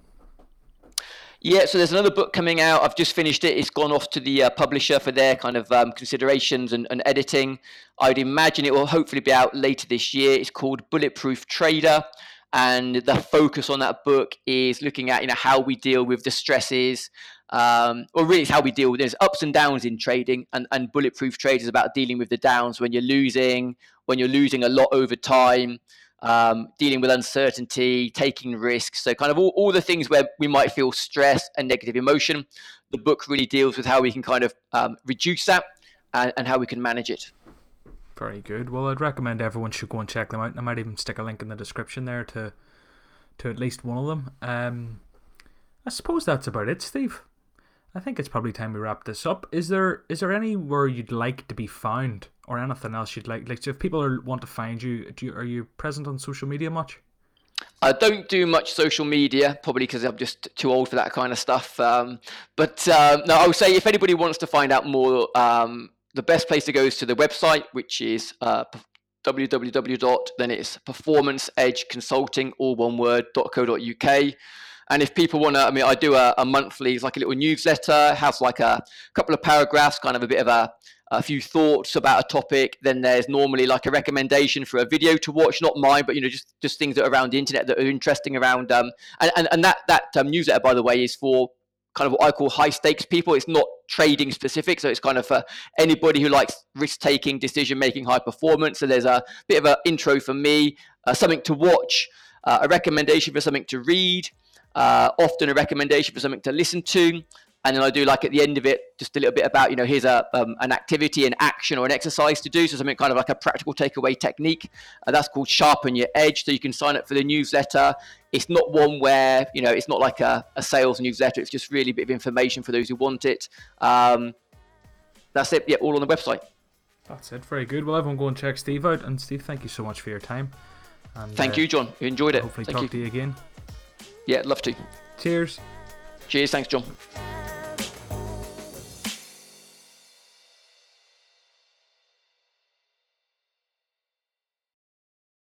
Yeah, so there's another book coming out. I've just finished it. It's gone off to the uh, publisher for their kind of um, considerations and, and, editing. I'd imagine it will hopefully be out later this year. It's called Bulletproof Trader, and the focus on that book is looking at you know how we deal with the stresses, um, or really it's how we deal with there's ups and downs in trading, and, and Bulletproof Trader is about dealing with the downs when you're losing, when you're losing a lot over time um, dealing with uncertainty, taking risks. So, kind of all, all the things where we might feel stress and negative emotion. The book really deals with how we can kind of um, reduce that and, and, how we can manage it. Very good. Well, I'd recommend everyone should go and check them out. I might even stick a link in the description there to to at least one of them. Um, I suppose that's about it, Steve. I think it's probably time we wrap this up. Is there is there anywhere you'd like to be found? or anything else you'd like? Like, so if people are, want to find you, do you, are you present on social media much? I don't do much social media, probably because I'm just too old for that kind of stuff. Um, but um, no, I would say if anybody wants to find out more, um, the best place to go is to the website, which is uh, www. Then it's performance edge consulting, all one word, .co.uk. And if people want to, I mean, I do a, a monthly, it's like a little newsletter, has like a couple of paragraphs, kind of a bit of a a few thoughts about a topic, then there's normally like a recommendation for a video to watch, not mine, but you know, just just things that are around the internet that are interesting around. Um, and, and and that that um, newsletter, by the way, is for kind of what I call high stakes people. It's not trading specific, so it's kind of for anybody who likes risk taking, decision making, high performance. So there's a bit of an intro for me, uh, something to watch, uh, a recommendation for something to read. Uh, often a recommendation for something to listen to, and then I do like at the end of it just a little bit about you know here's a um, an activity, an action, or an exercise to do. So something kind of like a practical takeaway technique. Uh, that's called sharpen your edge. So you can sign up for the newsletter. It's not one where you know it's not like a, a sales newsletter. It's just really a bit of information for those who want it. Um, that's it. Yeah, all on the website. That's it. Very good. Well, everyone go and check Steve out. And Steve, thank you so much for your time. And, thank uh, you, John. You enjoyed it. Hopefully, thank talk you. to you again. Yeah, love to. Cheers. Cheers. Thanks, John.